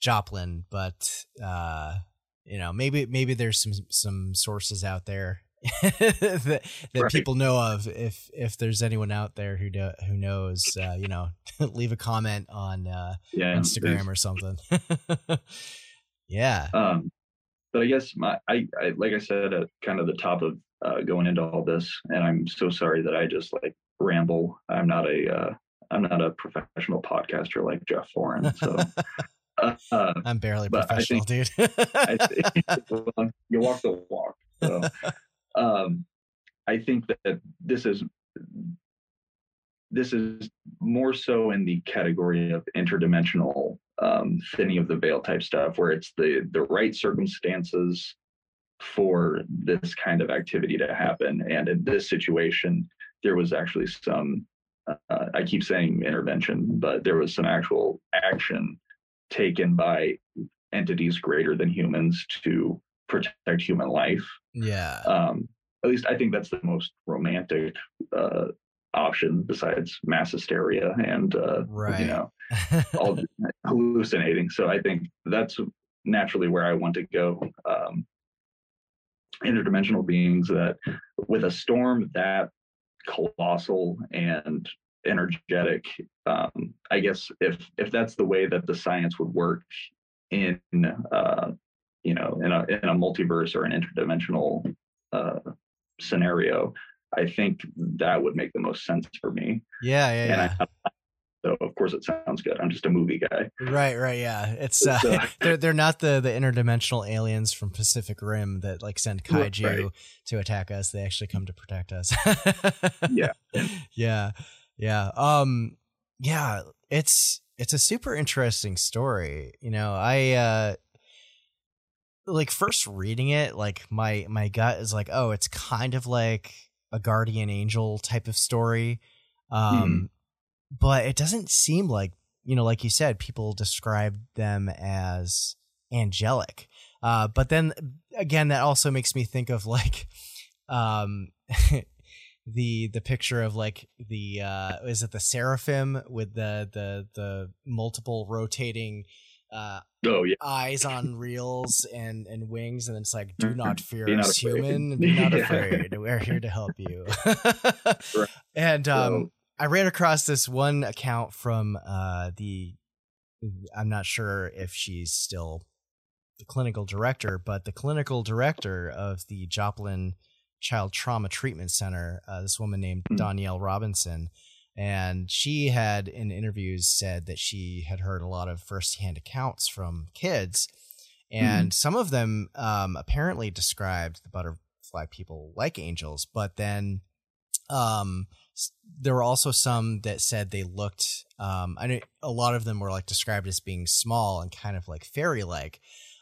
Joplin, but uh, you know, maybe maybe there's some some sources out there *laughs* that that Right. people know of. If if there's anyone out there who do, who knows, uh, you know, *laughs* leave a comment on uh, Yeah, Instagram or something. *laughs* yeah, Um, but I guess my I, I like I said at kind of the top of uh, going into all this, and I'm so sorry that I just like ramble. I'm not a uh, I'm not a professional podcaster like Jeff Foran. So *laughs* uh, I'm barely professional, dude. I think *laughs* *laughs* well, you walk the walk. So um, I think that this is this is more so in the category of interdimensional um, thinning of the veil type stuff, where it's the the right circumstances for this kind of activity to happen. And in this situation, there was actually some. Uh, I keep saying intervention, but there was some actual action taken by entities greater than humans to protect human life. yeah, Um, at least I think that's the most romantic uh, option besides mass hysteria and uh, Right. you know *laughs* all hallucinating. So I think that's naturally where I want to go. Um, interdimensional beings that, with a storm that colossal and energetic, um, I guess if if that's the way that the science would work in uh, you know in a in a multiverse or an interdimensional uh, scenario, I think that would make the most sense for me. yeah, yeah, And yeah. I, so of course it sounds good. I'm just a movie guy. Right, right, yeah. It's uh, It's, uh, *laughs* they're they're not the the interdimensional aliens from Pacific Rim that like send Right. kaiju to attack us. They actually come to protect us. Yeah. *laughs* yeah, yeah. Um, yeah. It's it's a super interesting story. You know, I uh, like first reading it, like my my gut is like, oh, it's kind of like a guardian angel type of story. Um, but it doesn't seem like you know, like you said, people describe them as angelic. Uh, but then again, that also makes me think of like, um, *laughs* the the picture of like the uh, is it the seraphim with the the the multiple rotating uh Oh yeah. eyes on reels and and wings and it's like do not fear Be us afraid. human be *laughs* not afraid we're here to help you *laughs* Right. and um i ran across this one account from uh the i'm not sure if she's still the clinical director but the clinical director of the joplin child trauma treatment center uh, this woman named Mhm. danielle robinson and she had in interviews said that she had heard a lot of firsthand accounts from kids and some of them um, apparently described the butterfly people like angels but then um, there were also some that said they looked um, i know a lot of them were like described as being small and kind of like fairy like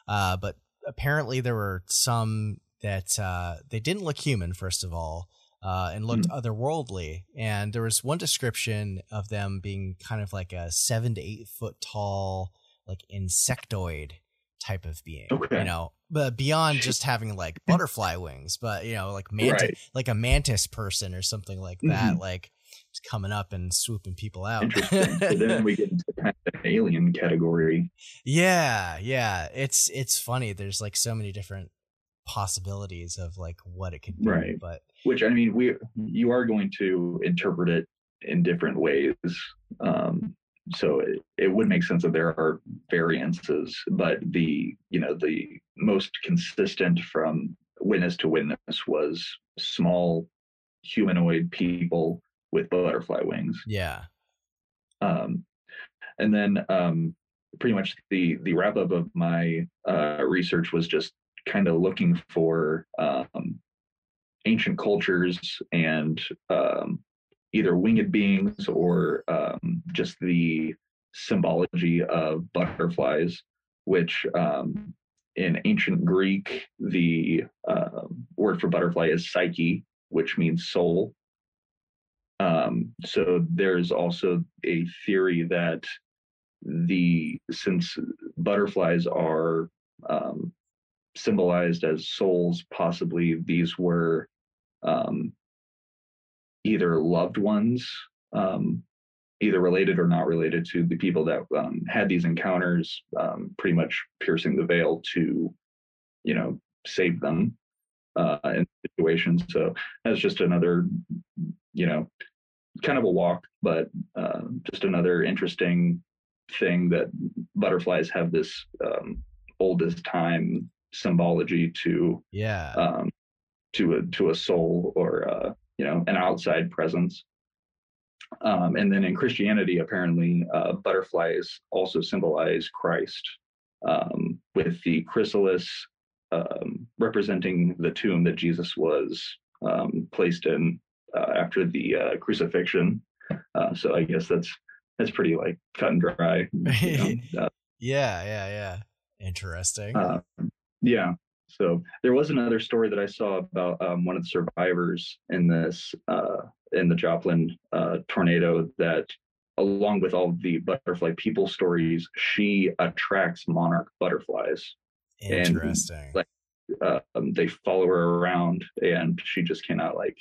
uh, but apparently there were some that uh, they didn't look human first of all uh, and looked otherworldly. And there was one description of them being kind of like a seven to eight foot tall, like insectoid type of being. Okay. You know, but beyond just *laughs* having like butterfly wings, but you know, like mantis, Right. like a mantis person or something like that, Mhm. like just coming up and swooping people out. Interesting. so then we get into kind of an alien category. yeah, yeah. It's it's funny. There's like so many different possibilities of like what it could be, Right. but which I mean, we you are going to interpret it in different ways. Um, so it, it would make sense that there are variances, but the you know the most consistent from witness to witness was small humanoid people with butterfly wings. yeah. Um, and then um, pretty much the the wrap up of my uh, research was just kind of looking for um, ancient cultures and um, either winged beings or um, just the symbology of butterflies, which um, in ancient Greek, the uh, word for butterfly is psyche, which means soul. Um, so there's also a theory that the since butterflies are um, symbolized as souls. Possibly these were um, either loved ones, um, either related or not related to the people that um, had these encounters, um, pretty much piercing the veil to, you know, save them uh, in situations. So that's just another, you know, kind of a walk, but uh, just another interesting thing that butterflies have this um, oldest time symbology to yeah um, to a to a soul or uh, you know an outside presence. Um, and then in Christianity, apparently, uh, butterflies also symbolize Christ, um, with the chrysalis um, representing the tomb that Jesus was um, placed in uh, after the uh, crucifixion. Uh, so I guess that's that's pretty like cut and dry. You know? *laughs* Uh, yeah, yeah, yeah. Interesting. uh, yeah. So there was another story that I saw about um, one of the survivors in this uh, in the Joplin uh, tornado that, along with all the butterfly people stories, she attracts monarch butterflies. and, Interesting. like, Uh, um, they follow her around, and she just cannot like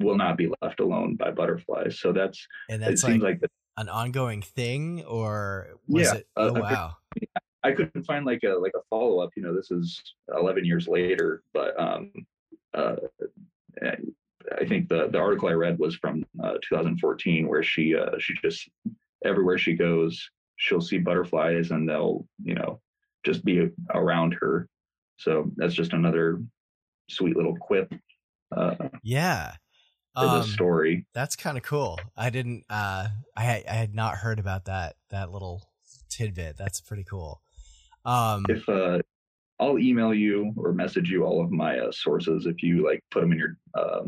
will not be left alone by butterflies. So that's and it that's seems like like, the, an ongoing thing, or was Yeah, it? oh wow. I couldn't find like a like a follow up. You know, this is 11 years later, but um, uh, I think the the article I read was from uh, 2014, where she uh, she just everywhere she goes, she'll see butterflies, and they'll you know just be around her. So that's just another sweet little quip uh, Yeah. for Um, the story. That's kind of cool. I didn't. Uh, I had- I had not heard about that that little tidbit. That's pretty cool. Um, If uh, I'll email you or message you all of my uh, sources if you like put them in your uh,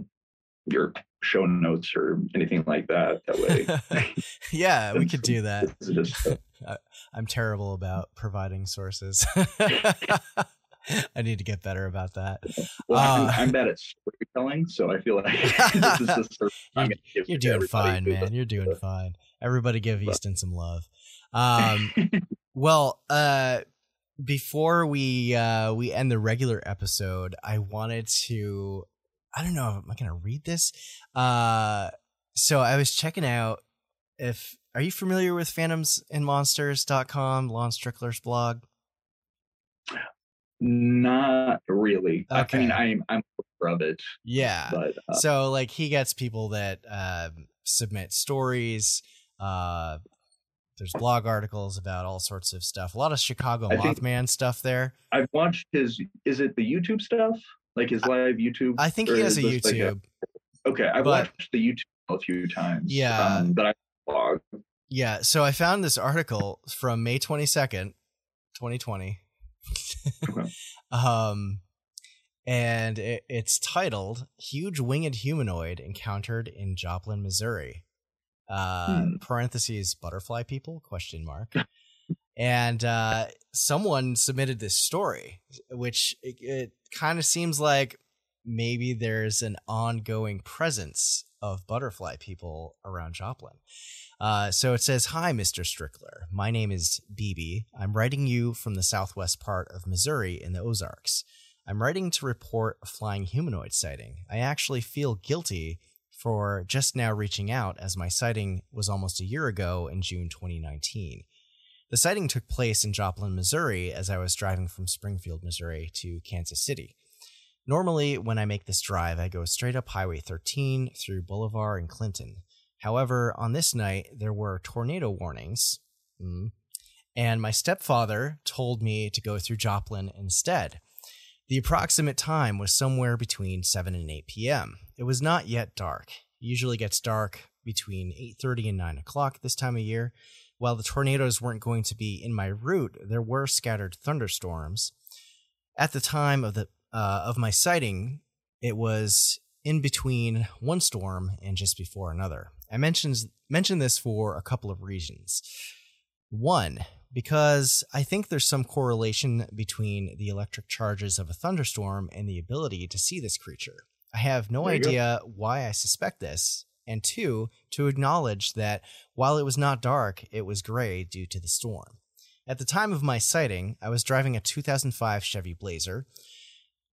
your show notes or anything like that. That way, *laughs* *laughs* yeah, we could do that. Just, uh, *laughs* I'm terrible about providing sources. I need to get better about that. well, Uh, I'm, I'm bad at storytelling, so I feel like this is the service I'm give You're doing fine, man. You're doing uh, fine. Everybody give Easton some love. Um, well, uh, before we uh, we end the regular episode, I wanted to. I don't know. Am I to read this? Uh, so I was checking out. If are you familiar with phantoms and phantomsandmonsters.com, Lon Strickler's blog? Not really. I- I mean, I'm I'm aware of it, Yeah. but uh, so like he gets people that um, submit stories uh there's blog articles about all sorts of stuff a lot of chicago I mothman stuff there I've watched his. Is it the YouTube stuff? Like his live YouTube? i think he has a this like youtube okay, I've but- watched the YouTube a few times. Yeah. um, but I blog. yeah so i found this article from may 22nd 2020 Okay. *laughs* um and it, it's titled huge winged humanoid encountered in joplin missouri uh Hmm. parentheses butterfly people question mark and uh someone submitted this story which it, it kind of seems like maybe there's an ongoing presence of butterfly people around joplin uh, so it says, Hi, Mr. Strickler. My name is BB. I'm writing you from the southwest part of Missouri in the Ozarks. I'm writing to report a flying humanoid sighting. I actually feel guilty for just now reaching out as my sighting was almost a year ago in June 2019. The sighting took place in Joplin, Missouri as I was driving from Springfield, Missouri to Kansas City. Normally, when I make this drive, I go straight up Highway 13 through Bolivar and Clinton. However, on this night, there were tornado warnings, mm, and my stepfather told me to go through Joplin instead. The approximate time was somewhere between 7 and 8 p.m. It was not yet dark. It usually gets dark between 8:30 and 9 o'clock this time of year. While the tornadoes weren't going to be in my route, there were scattered thunderstorms. At the time of the uh, of my sighting, it was in between one storm and just before another. I mentioned mention this for a couple of reasons. One, because I think there's some correlation between the electric charges of a thunderstorm and the ability to see this creature. I have no you go. idea why I suspect this. And two, to acknowledge that while it was not dark, it was gray due to the storm. At the time of my sighting, I was driving a 2005 Chevy Blazer,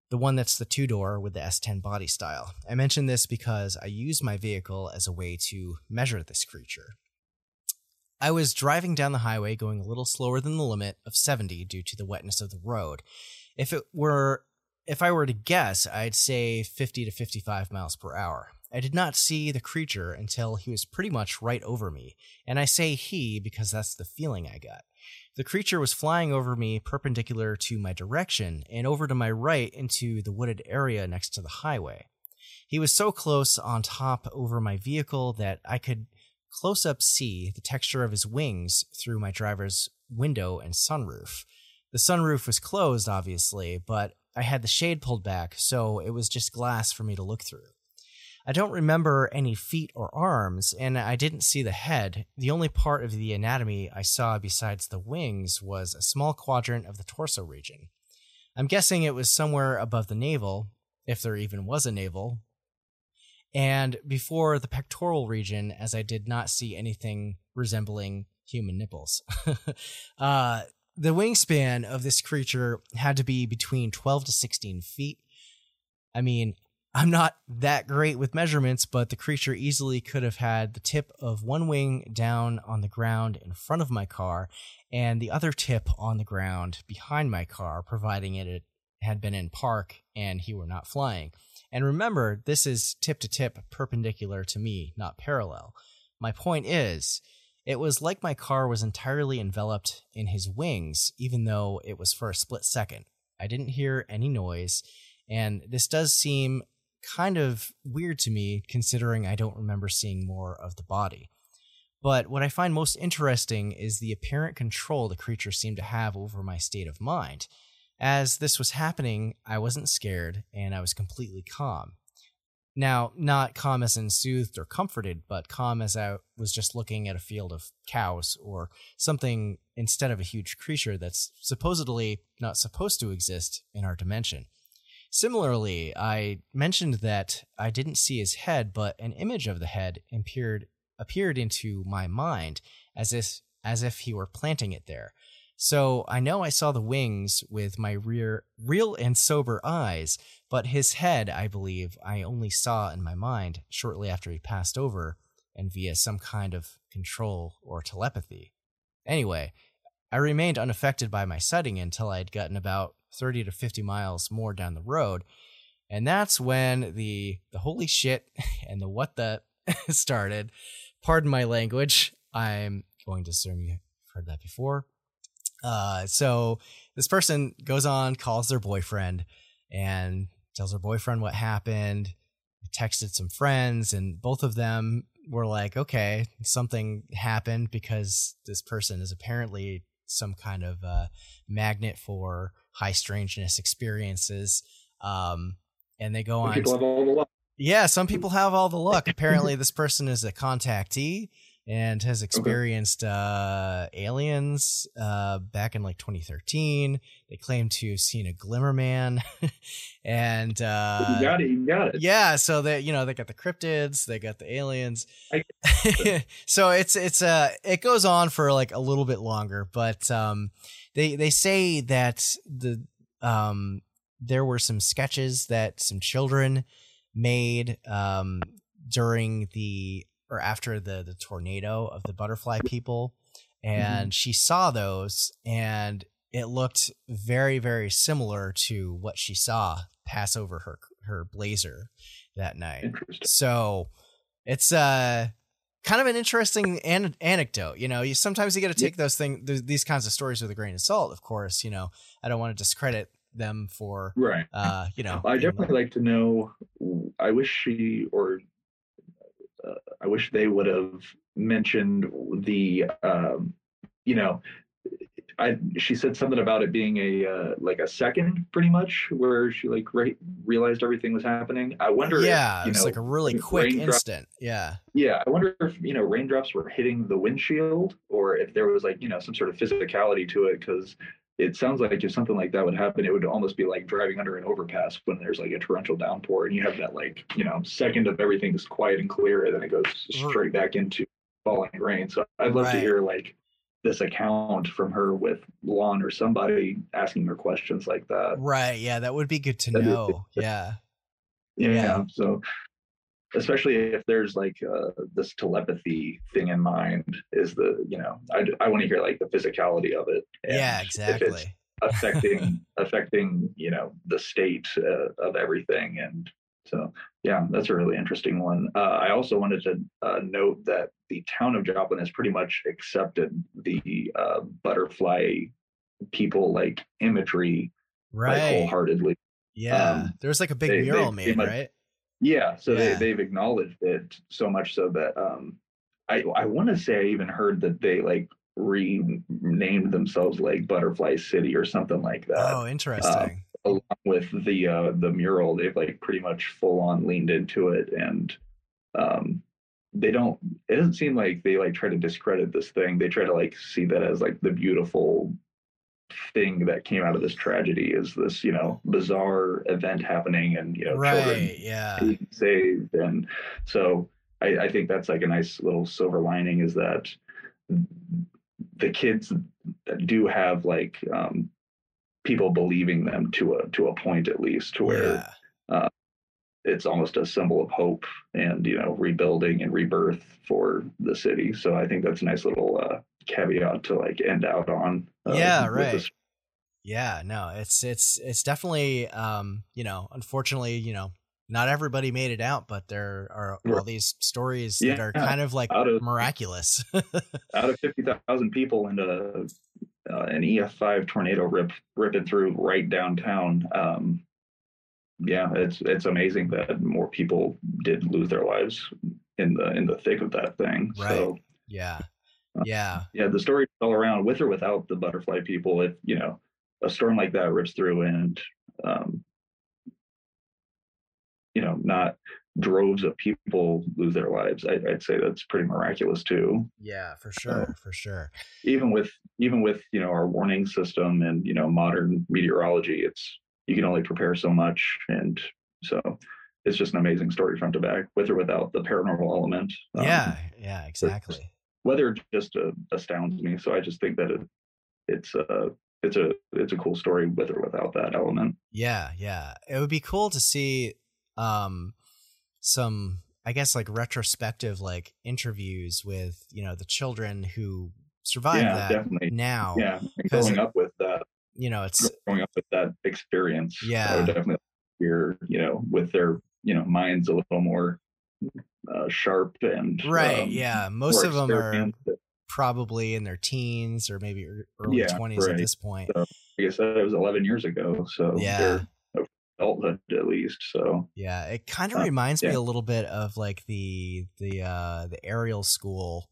the one that's the two door with the S10 body style. I mention this because I use my vehicle as a way to measure this creature. I was driving down the highway going a little slower than the limit of 70 due to the wetness of the road. If it were if I were to guess, I'd say 50 to 55 miles per hour. I did not see the creature until he was pretty much right over me, and I say he because that's the feeling I got. The creature was flying over me perpendicular to my direction and over to my right into the wooded area next to the highway. He was so close on top over my vehicle that I could close up see the texture of his wings through my driver's window and sunroof. The sunroof was closed, obviously, but I had the shade pulled back, so it was just glass for me to look through. I don't remember any feet or arms, and I didn't see the head. The only part of the anatomy I saw besides the wings was a small quadrant of the torso region. I'm guessing it was somewhere above the navel, if there even was a navel, and before the pectoral region, as I did not see anything resembling human nipples. *laughs* uh, the wingspan of this creature had to be between 12 to 16 feet. I mean, I'm not that great with measurements, but the creature easily could have had the tip of one wing down on the ground in front of my car and the other tip on the ground behind my car, providing it had been in park and he were not flying. And remember, this is tip to tip perpendicular to me, not parallel. My point is, it was like my car was entirely enveloped in his wings, even though it was for a split second. I didn't hear any noise, and this does seem kind of weird to me considering I don't remember seeing more of the body. But what I find most interesting is the apparent control the creature seemed to have over my state of mind. As this was happening, I wasn't scared and I was completely calm. Now, not calm as in soothed or comforted, but calm as I was just looking at a field of cows or something instead of a huge creature that's supposedly not supposed to exist in our dimension. Similarly, I mentioned that I didn't see his head, but an image of the head appeared appeared into my mind as if as if he were planting it there. So I know I saw the wings with my rear real and sober eyes, but his head, I believe, I only saw in my mind shortly after he passed over and via some kind of control or telepathy. Anyway, I remained unaffected by my sighting until I had gotten about 30 to 50 miles more down the road. And that's when the the holy shit *laughs* and the what the *laughs* started. Pardon my language. I'm going to assume you've heard that before. Uh, so this person goes on, calls their boyfriend, and tells her boyfriend what happened. Texted some friends, and both of them were like, "Okay, something happened because this person is apparently some kind of uh, magnet for high strangeness experiences. Um, and they go on. People have all the luck. Yeah, some people have all the luck. Apparently, this person is a contactee and has experienced okay. uh, aliens uh, back in like 2013. They claim to have seen a glimmer man, *laughs* and uh, you got it, you got it. Yeah, so they you know they got the cryptids, they got the aliens. *laughs* so it's it's uh it goes on for like a little bit longer, but um they they say that the um there were some sketches that some children made um during the or after the the tornado of the butterfly people. And mm-hmm. she saw those and it looked very very similar to what she saw pass over her her blazer that night. So it's uh kind of an interesting an- anecdote you know? You sometimes you got to take those things th- these kinds of stories with a grain of salt of course you know? I don't want to discredit them for right. uh you know i definitely like to know i wish she or I wish they would have mentioned the, um, you know, I she said something about it being a uh, like a second, pretty much, where she like re- realized everything was happening. I wonder. Yeah, if, it's like a really quick instant. Yeah. Yeah, I wonder if you know raindrops were hitting the windshield, or if there was like you know some sort of physicality to it, because it sounds like if something like that would happen, it would almost be like driving under an overpass when there's like a torrential downpour and you have that like, you know, second of everything's quiet and clear and then it goes mm. straight back into falling rain. So I'd love right. to hear like this account from her with Lon or somebody asking her questions like that. Right. Yeah, that would be good to know. *laughs* Yeah. Yeah. Yeah. So, especially if there's like uh, this telepathy thing in mind, is the you know I I want to hear like the physicality of it. Yeah, exactly. affecting *laughs* affecting you know the state uh, of everything and so yeah that's a really interesting one uh, i also wanted to uh, note that the town of joplin has pretty much accepted the uh, butterfly people like imagery like Right. wholeheartedly Yeah. um, There's like a big they- they mural pretty made, much- right? Yeah so Yeah. they, they've acknowledged it so much so that um i i want to say i even heard that they like renamed themselves like butterfly city or something like that Oh, interesting. along with the uh the mural they've like pretty much full on leaned into it and um they don't it doesn't seem like they like try to discredit this thing they try to like see that as like the beautiful thing that came out of this tragedy is this you know bizarre event happening and you know children. Yeah. being saved and so I, I think that's like a nice little silver lining is that the kids do have like um, people believing them to a to a point at least to where Yeah. it's almost a symbol of hope and you know rebuilding and rebirth for the city so i think that's a nice little uh, caveat to like end out on uh, Yeah, right. this- Yeah, no, it's it's it's definitely um, you know, unfortunately, you know, not everybody made it out, but there are all these stories that are kind of like out of- miraculous. *laughs* out of 50,000 people and a uh, an EF5 tornado rip ripping through right downtown. Um, yeah, it's it's amazing that more people did lose their lives in the in the thick of that thing. So yeah. Uh, Yeah. yeah, the story all around with or without the butterfly people. If you know a storm like that rips through and um, you know not droves of people lose their lives, I, I'd say that's pretty miraculous too. Yeah, for sure, for sure. even with even with you know our warning system and you know modern meteorology it's you can only prepare so much and so it's just an amazing story front to back with or without the paranormal element Um, yeah, yeah, exactly. Weather just uh, astounds me so i just think that it, it's a it's a it's a cool story with or without that element Yeah, yeah. It would be cool to see um some I guess like retrospective like interviews with, you know, the children who survived yeah that definitely now. yeah and growing up with that You know, it's growing up with that experience i Yeah. would definitely hear you know with their you know minds a little more uh, sharp and right, um, yeah. Most of them are probably in their teens or maybe ear- early Yeah, 20s at this point. like I said, it was 11 years ago, so Yeah. adulthood at least. So Yeah, it kind of Uh, reminds me a little bit of like the the uh the Ariel School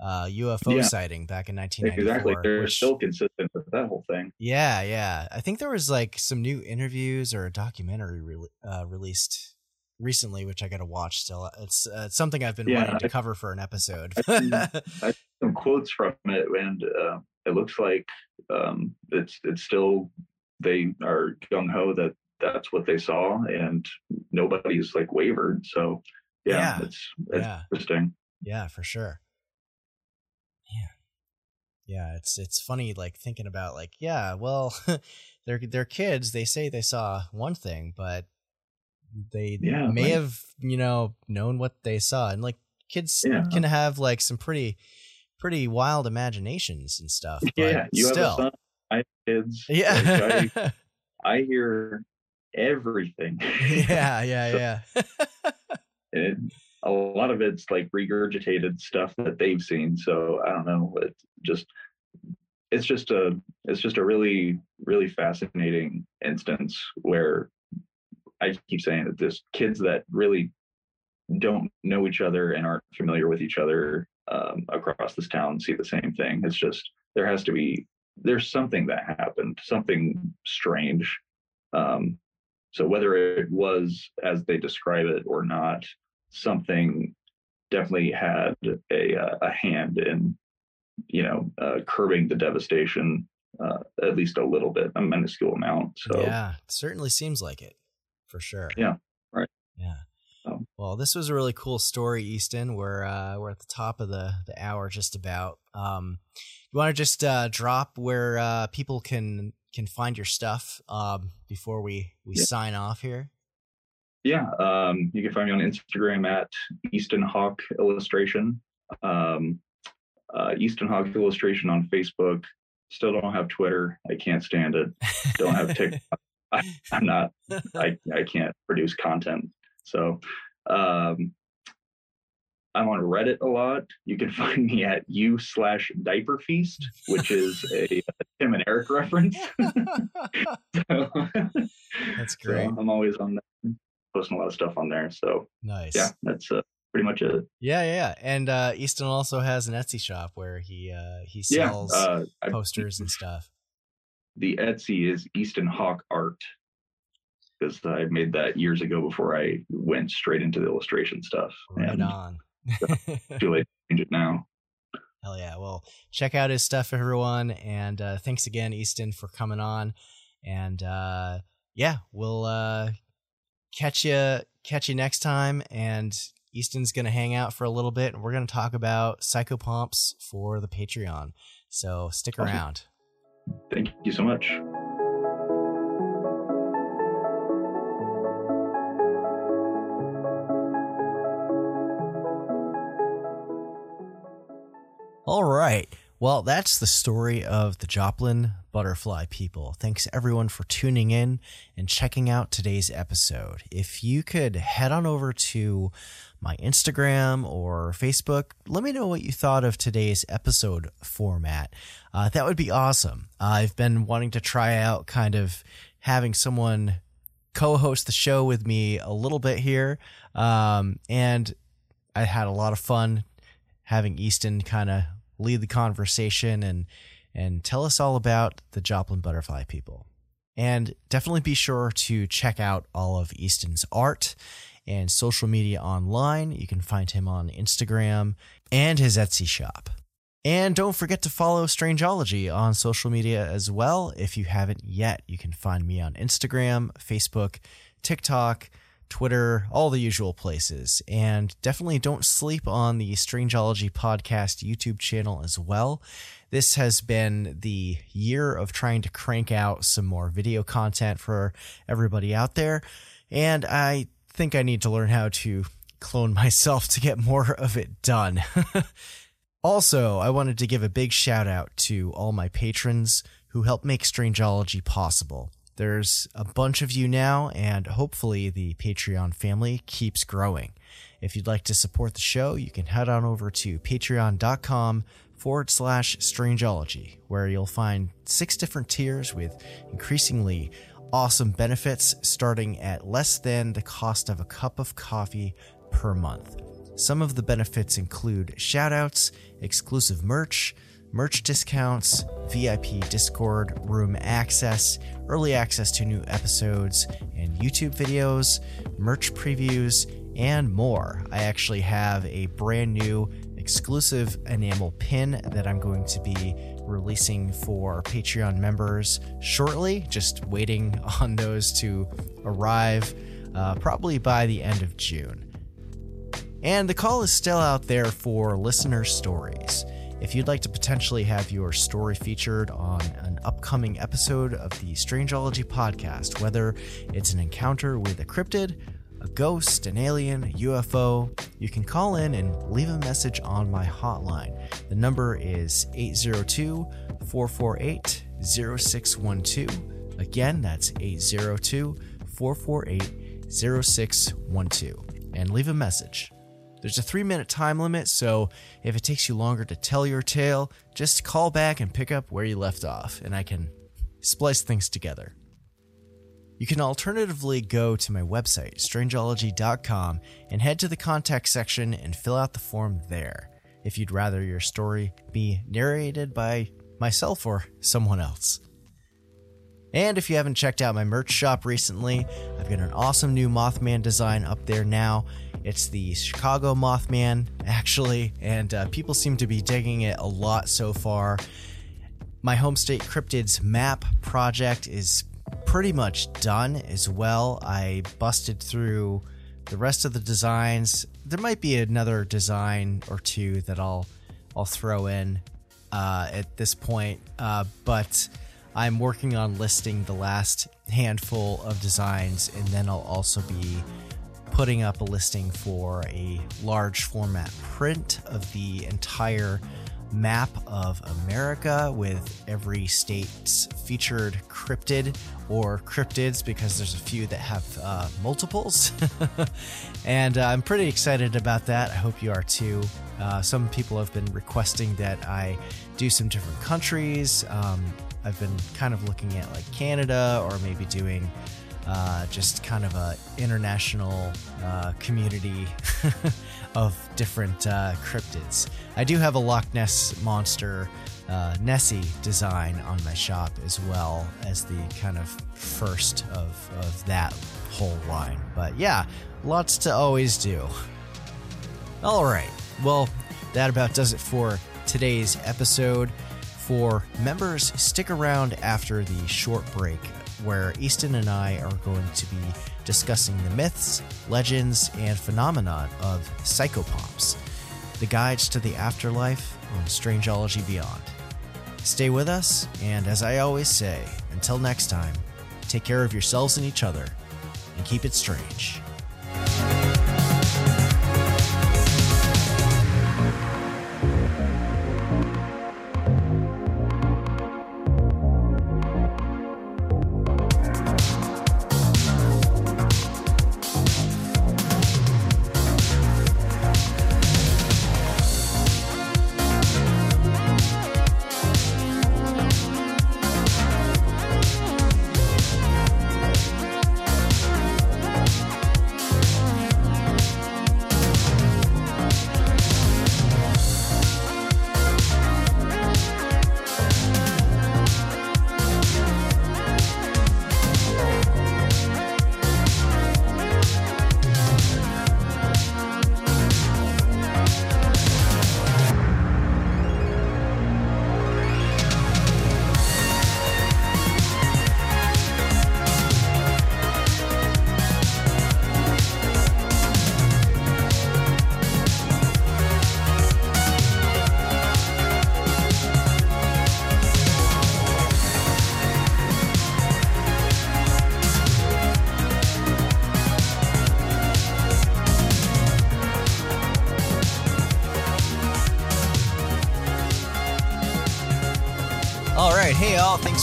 uh UFO Yeah. sighting back in 1994. exactly, they're which- still consistent with that whole thing. Yeah, yeah. I think there was like some new interviews or a documentary re- uh, released recently, which I got to watch. Still, it's uh, it's something I've been Yeah, wanting to I- cover for an episode. I've *laughs* Some quotes from it, and uh, it looks like um, it's it's still they are gung ho that that's what they saw, and nobody's like wavered. So yeah, Yeah. it's it's yeah, interesting. yeah, for sure. Yeah, yeah. It's it's funny, like thinking about like, yeah, well, *laughs* they're they're kids. They say they saw one thing, but they Yeah, may like- have you know known what they saw, and like kids Yeah. can have like some pretty pretty wild imaginations and stuff. *laughs* But Yeah, you still, have a son. I have kids. *laughs* Yeah. like, I, *laughs* I hear everything. yeah, yeah, yeah. and a lot of it's like regurgitated stuff that they've seen. So I don't know. It's just it's just a it's just a really really fascinating instance where I keep saying that there's kids that really don't know each other and aren't familiar with each other um, across this town see the same thing. It's just there has to be there's something that happened, something strange. Um, so whether it was as they describe it or not, something definitely had a uh, a hand in you know uh, curbing the devastation uh, at least a little bit, a minuscule amount. So yeah, certainly seems like it for sure. Yeah, right. Yeah. So- Well, this was a really cool story, Easton. We're uh, we're at the top of the the hour, just about. Um, You want to just uh, drop where uh, people can can find your stuff um, before we we Yeah. sign off here? Yeah, um, you can find me on Instagram at Easton Hawk Illustration. Um, uh, Easton Hawk Illustration on Facebook. Still don't have Twitter. I can't stand it. Don't have *laughs* TikTok. I, *laughs* I'm not. I I can't produce content. So, um, I'm on Reddit a lot. You can *laughs* find me at u slash Diaper Feast, which is a Tim and Eric reference. *laughs* so, That's so great. I'm always on there, posting a lot of stuff on there. So Nice. yeah, that's uh, pretty much it. Yeah, yeah, yeah. And uh, Easton also has an Etsy shop where he uh, he Yeah, sells uh, I, posters and stuff. The Etsy is Easton Hawk Art because I made that years ago before I went straight into the illustration stuff. Right and on. too late to change it now. Hell yeah. Well, check out his stuff, everyone. And uh, thanks again, Easton, for coming on. And uh, yeah, we'll uh, catch you catch you next time. And Easton's gonna hang out for a little bit, and we're gonna talk about psychopomps for the Patreon. So stick around. Thank you so much. All right. Well, that's the story of the Joplin butterfly people. Thanks everyone for tuning in and checking out today's episode. If you could head on over to my Instagram or Facebook, let me know what you thought of today's episode format. Uh, that would be awesome. I've been wanting to try out kind of having someone co-host the show with me a little bit here, um, and I had a lot of fun having Easton kind of lead the conversation and and tell us all about the Joplin butterfly people. And definitely be sure to check out all of Easton's art and social media online. You can find him on Instagram and his Etsy shop. And don't forget to follow Strangeology on social media as well. If you haven't yet, you can find me on Instagram, Facebook, TikTok, Twitter, all the usual places. And definitely don't sleep on the Strangeology Podcast YouTube channel as well. This has been the year of trying to crank out some more video content for everybody out there. And I think I need to learn how to clone *laughs* myself to get more of it done. *laughs* also, I wanted to give a big shout out to all my patrons who help make Strangeology possible. There's a bunch of you now, and hopefully the Patreon family keeps growing. If you'd like to support the show, you can head on over to patreon.com forward slash strangeology, where you'll find six different tiers with increasingly awesome benefits starting at less than the cost of a cup of coffee per month. Some of the benefits include shoutouts, exclusive merch, merch discounts, VIP Discord room access, early access to new episodes and YouTube videos, merch previews, and more. I actually have a brand new exclusive enamel pin that I'm going to be releasing for Patreon members shortly, just waiting *laughs* on those to arrive uh, probably by the end of June. And the call is still out there for listener stories. If you'd like to potentially have your story featured on an upcoming episode of the Strangeology podcast, whether it's an encounter with a cryptid, a ghost, an alien, a UFO, you can call in and leave a message on my hotline. The number is 802 448 0612. Again, that's 802 448 0612. And leave a message. There's a three minute time limit, so if it takes you longer to tell your tale, just call back and pick up where you left off, and I can splice things together. You can alternatively go to my website, strangeology.com, and head to the contact section and fill out the form there if you'd rather your story be narrated by myself or someone else. And if you haven't checked out my merch shop recently, I've got an awesome new Mothman design up there now. It's the Chicago Mothman, actually, and uh, people seem to be digging it a lot so far. My home state cryptids map project is pretty much done as well. I busted through the rest of the designs. There might be another design or two that I'll I'll throw in uh, at this point, uh, but I'm working on listing the last handful of designs, and then I'll also be putting up a listing for a large format print of the entire map of America with every state's featured cryptid or cryptids because there's a few that have uh, multiples. *laughs* and uh, I'm pretty excited about that. I hope you are too. Uh, some people have been requesting that I do some different countries. Um, I've been kind of looking at like Canada or maybe doing uh, just kind of a international uh, community *laughs* of different uh, cryptids. I do have a Loch Ness monster uh, Nessie design on my shop as well as the kind of first of, of that whole line. But yeah, lots to always do. All right, well, that about does it for today's episode. For members, stick around after the short break where Easton and I are going to be discussing the myths, legends, and phenomenon of psychopomps, the guides to the afterlife on Strangeology Beyond. Stay with us, and as I always say, until next time, take care of yourselves and each other, and keep it strange.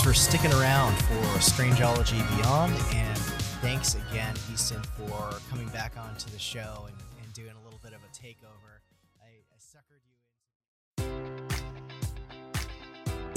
For sticking around for Strangeology Beyond. And thanks again, Easton, for coming back onto the show and, and doing a little bit of a takeover. I, I suckered you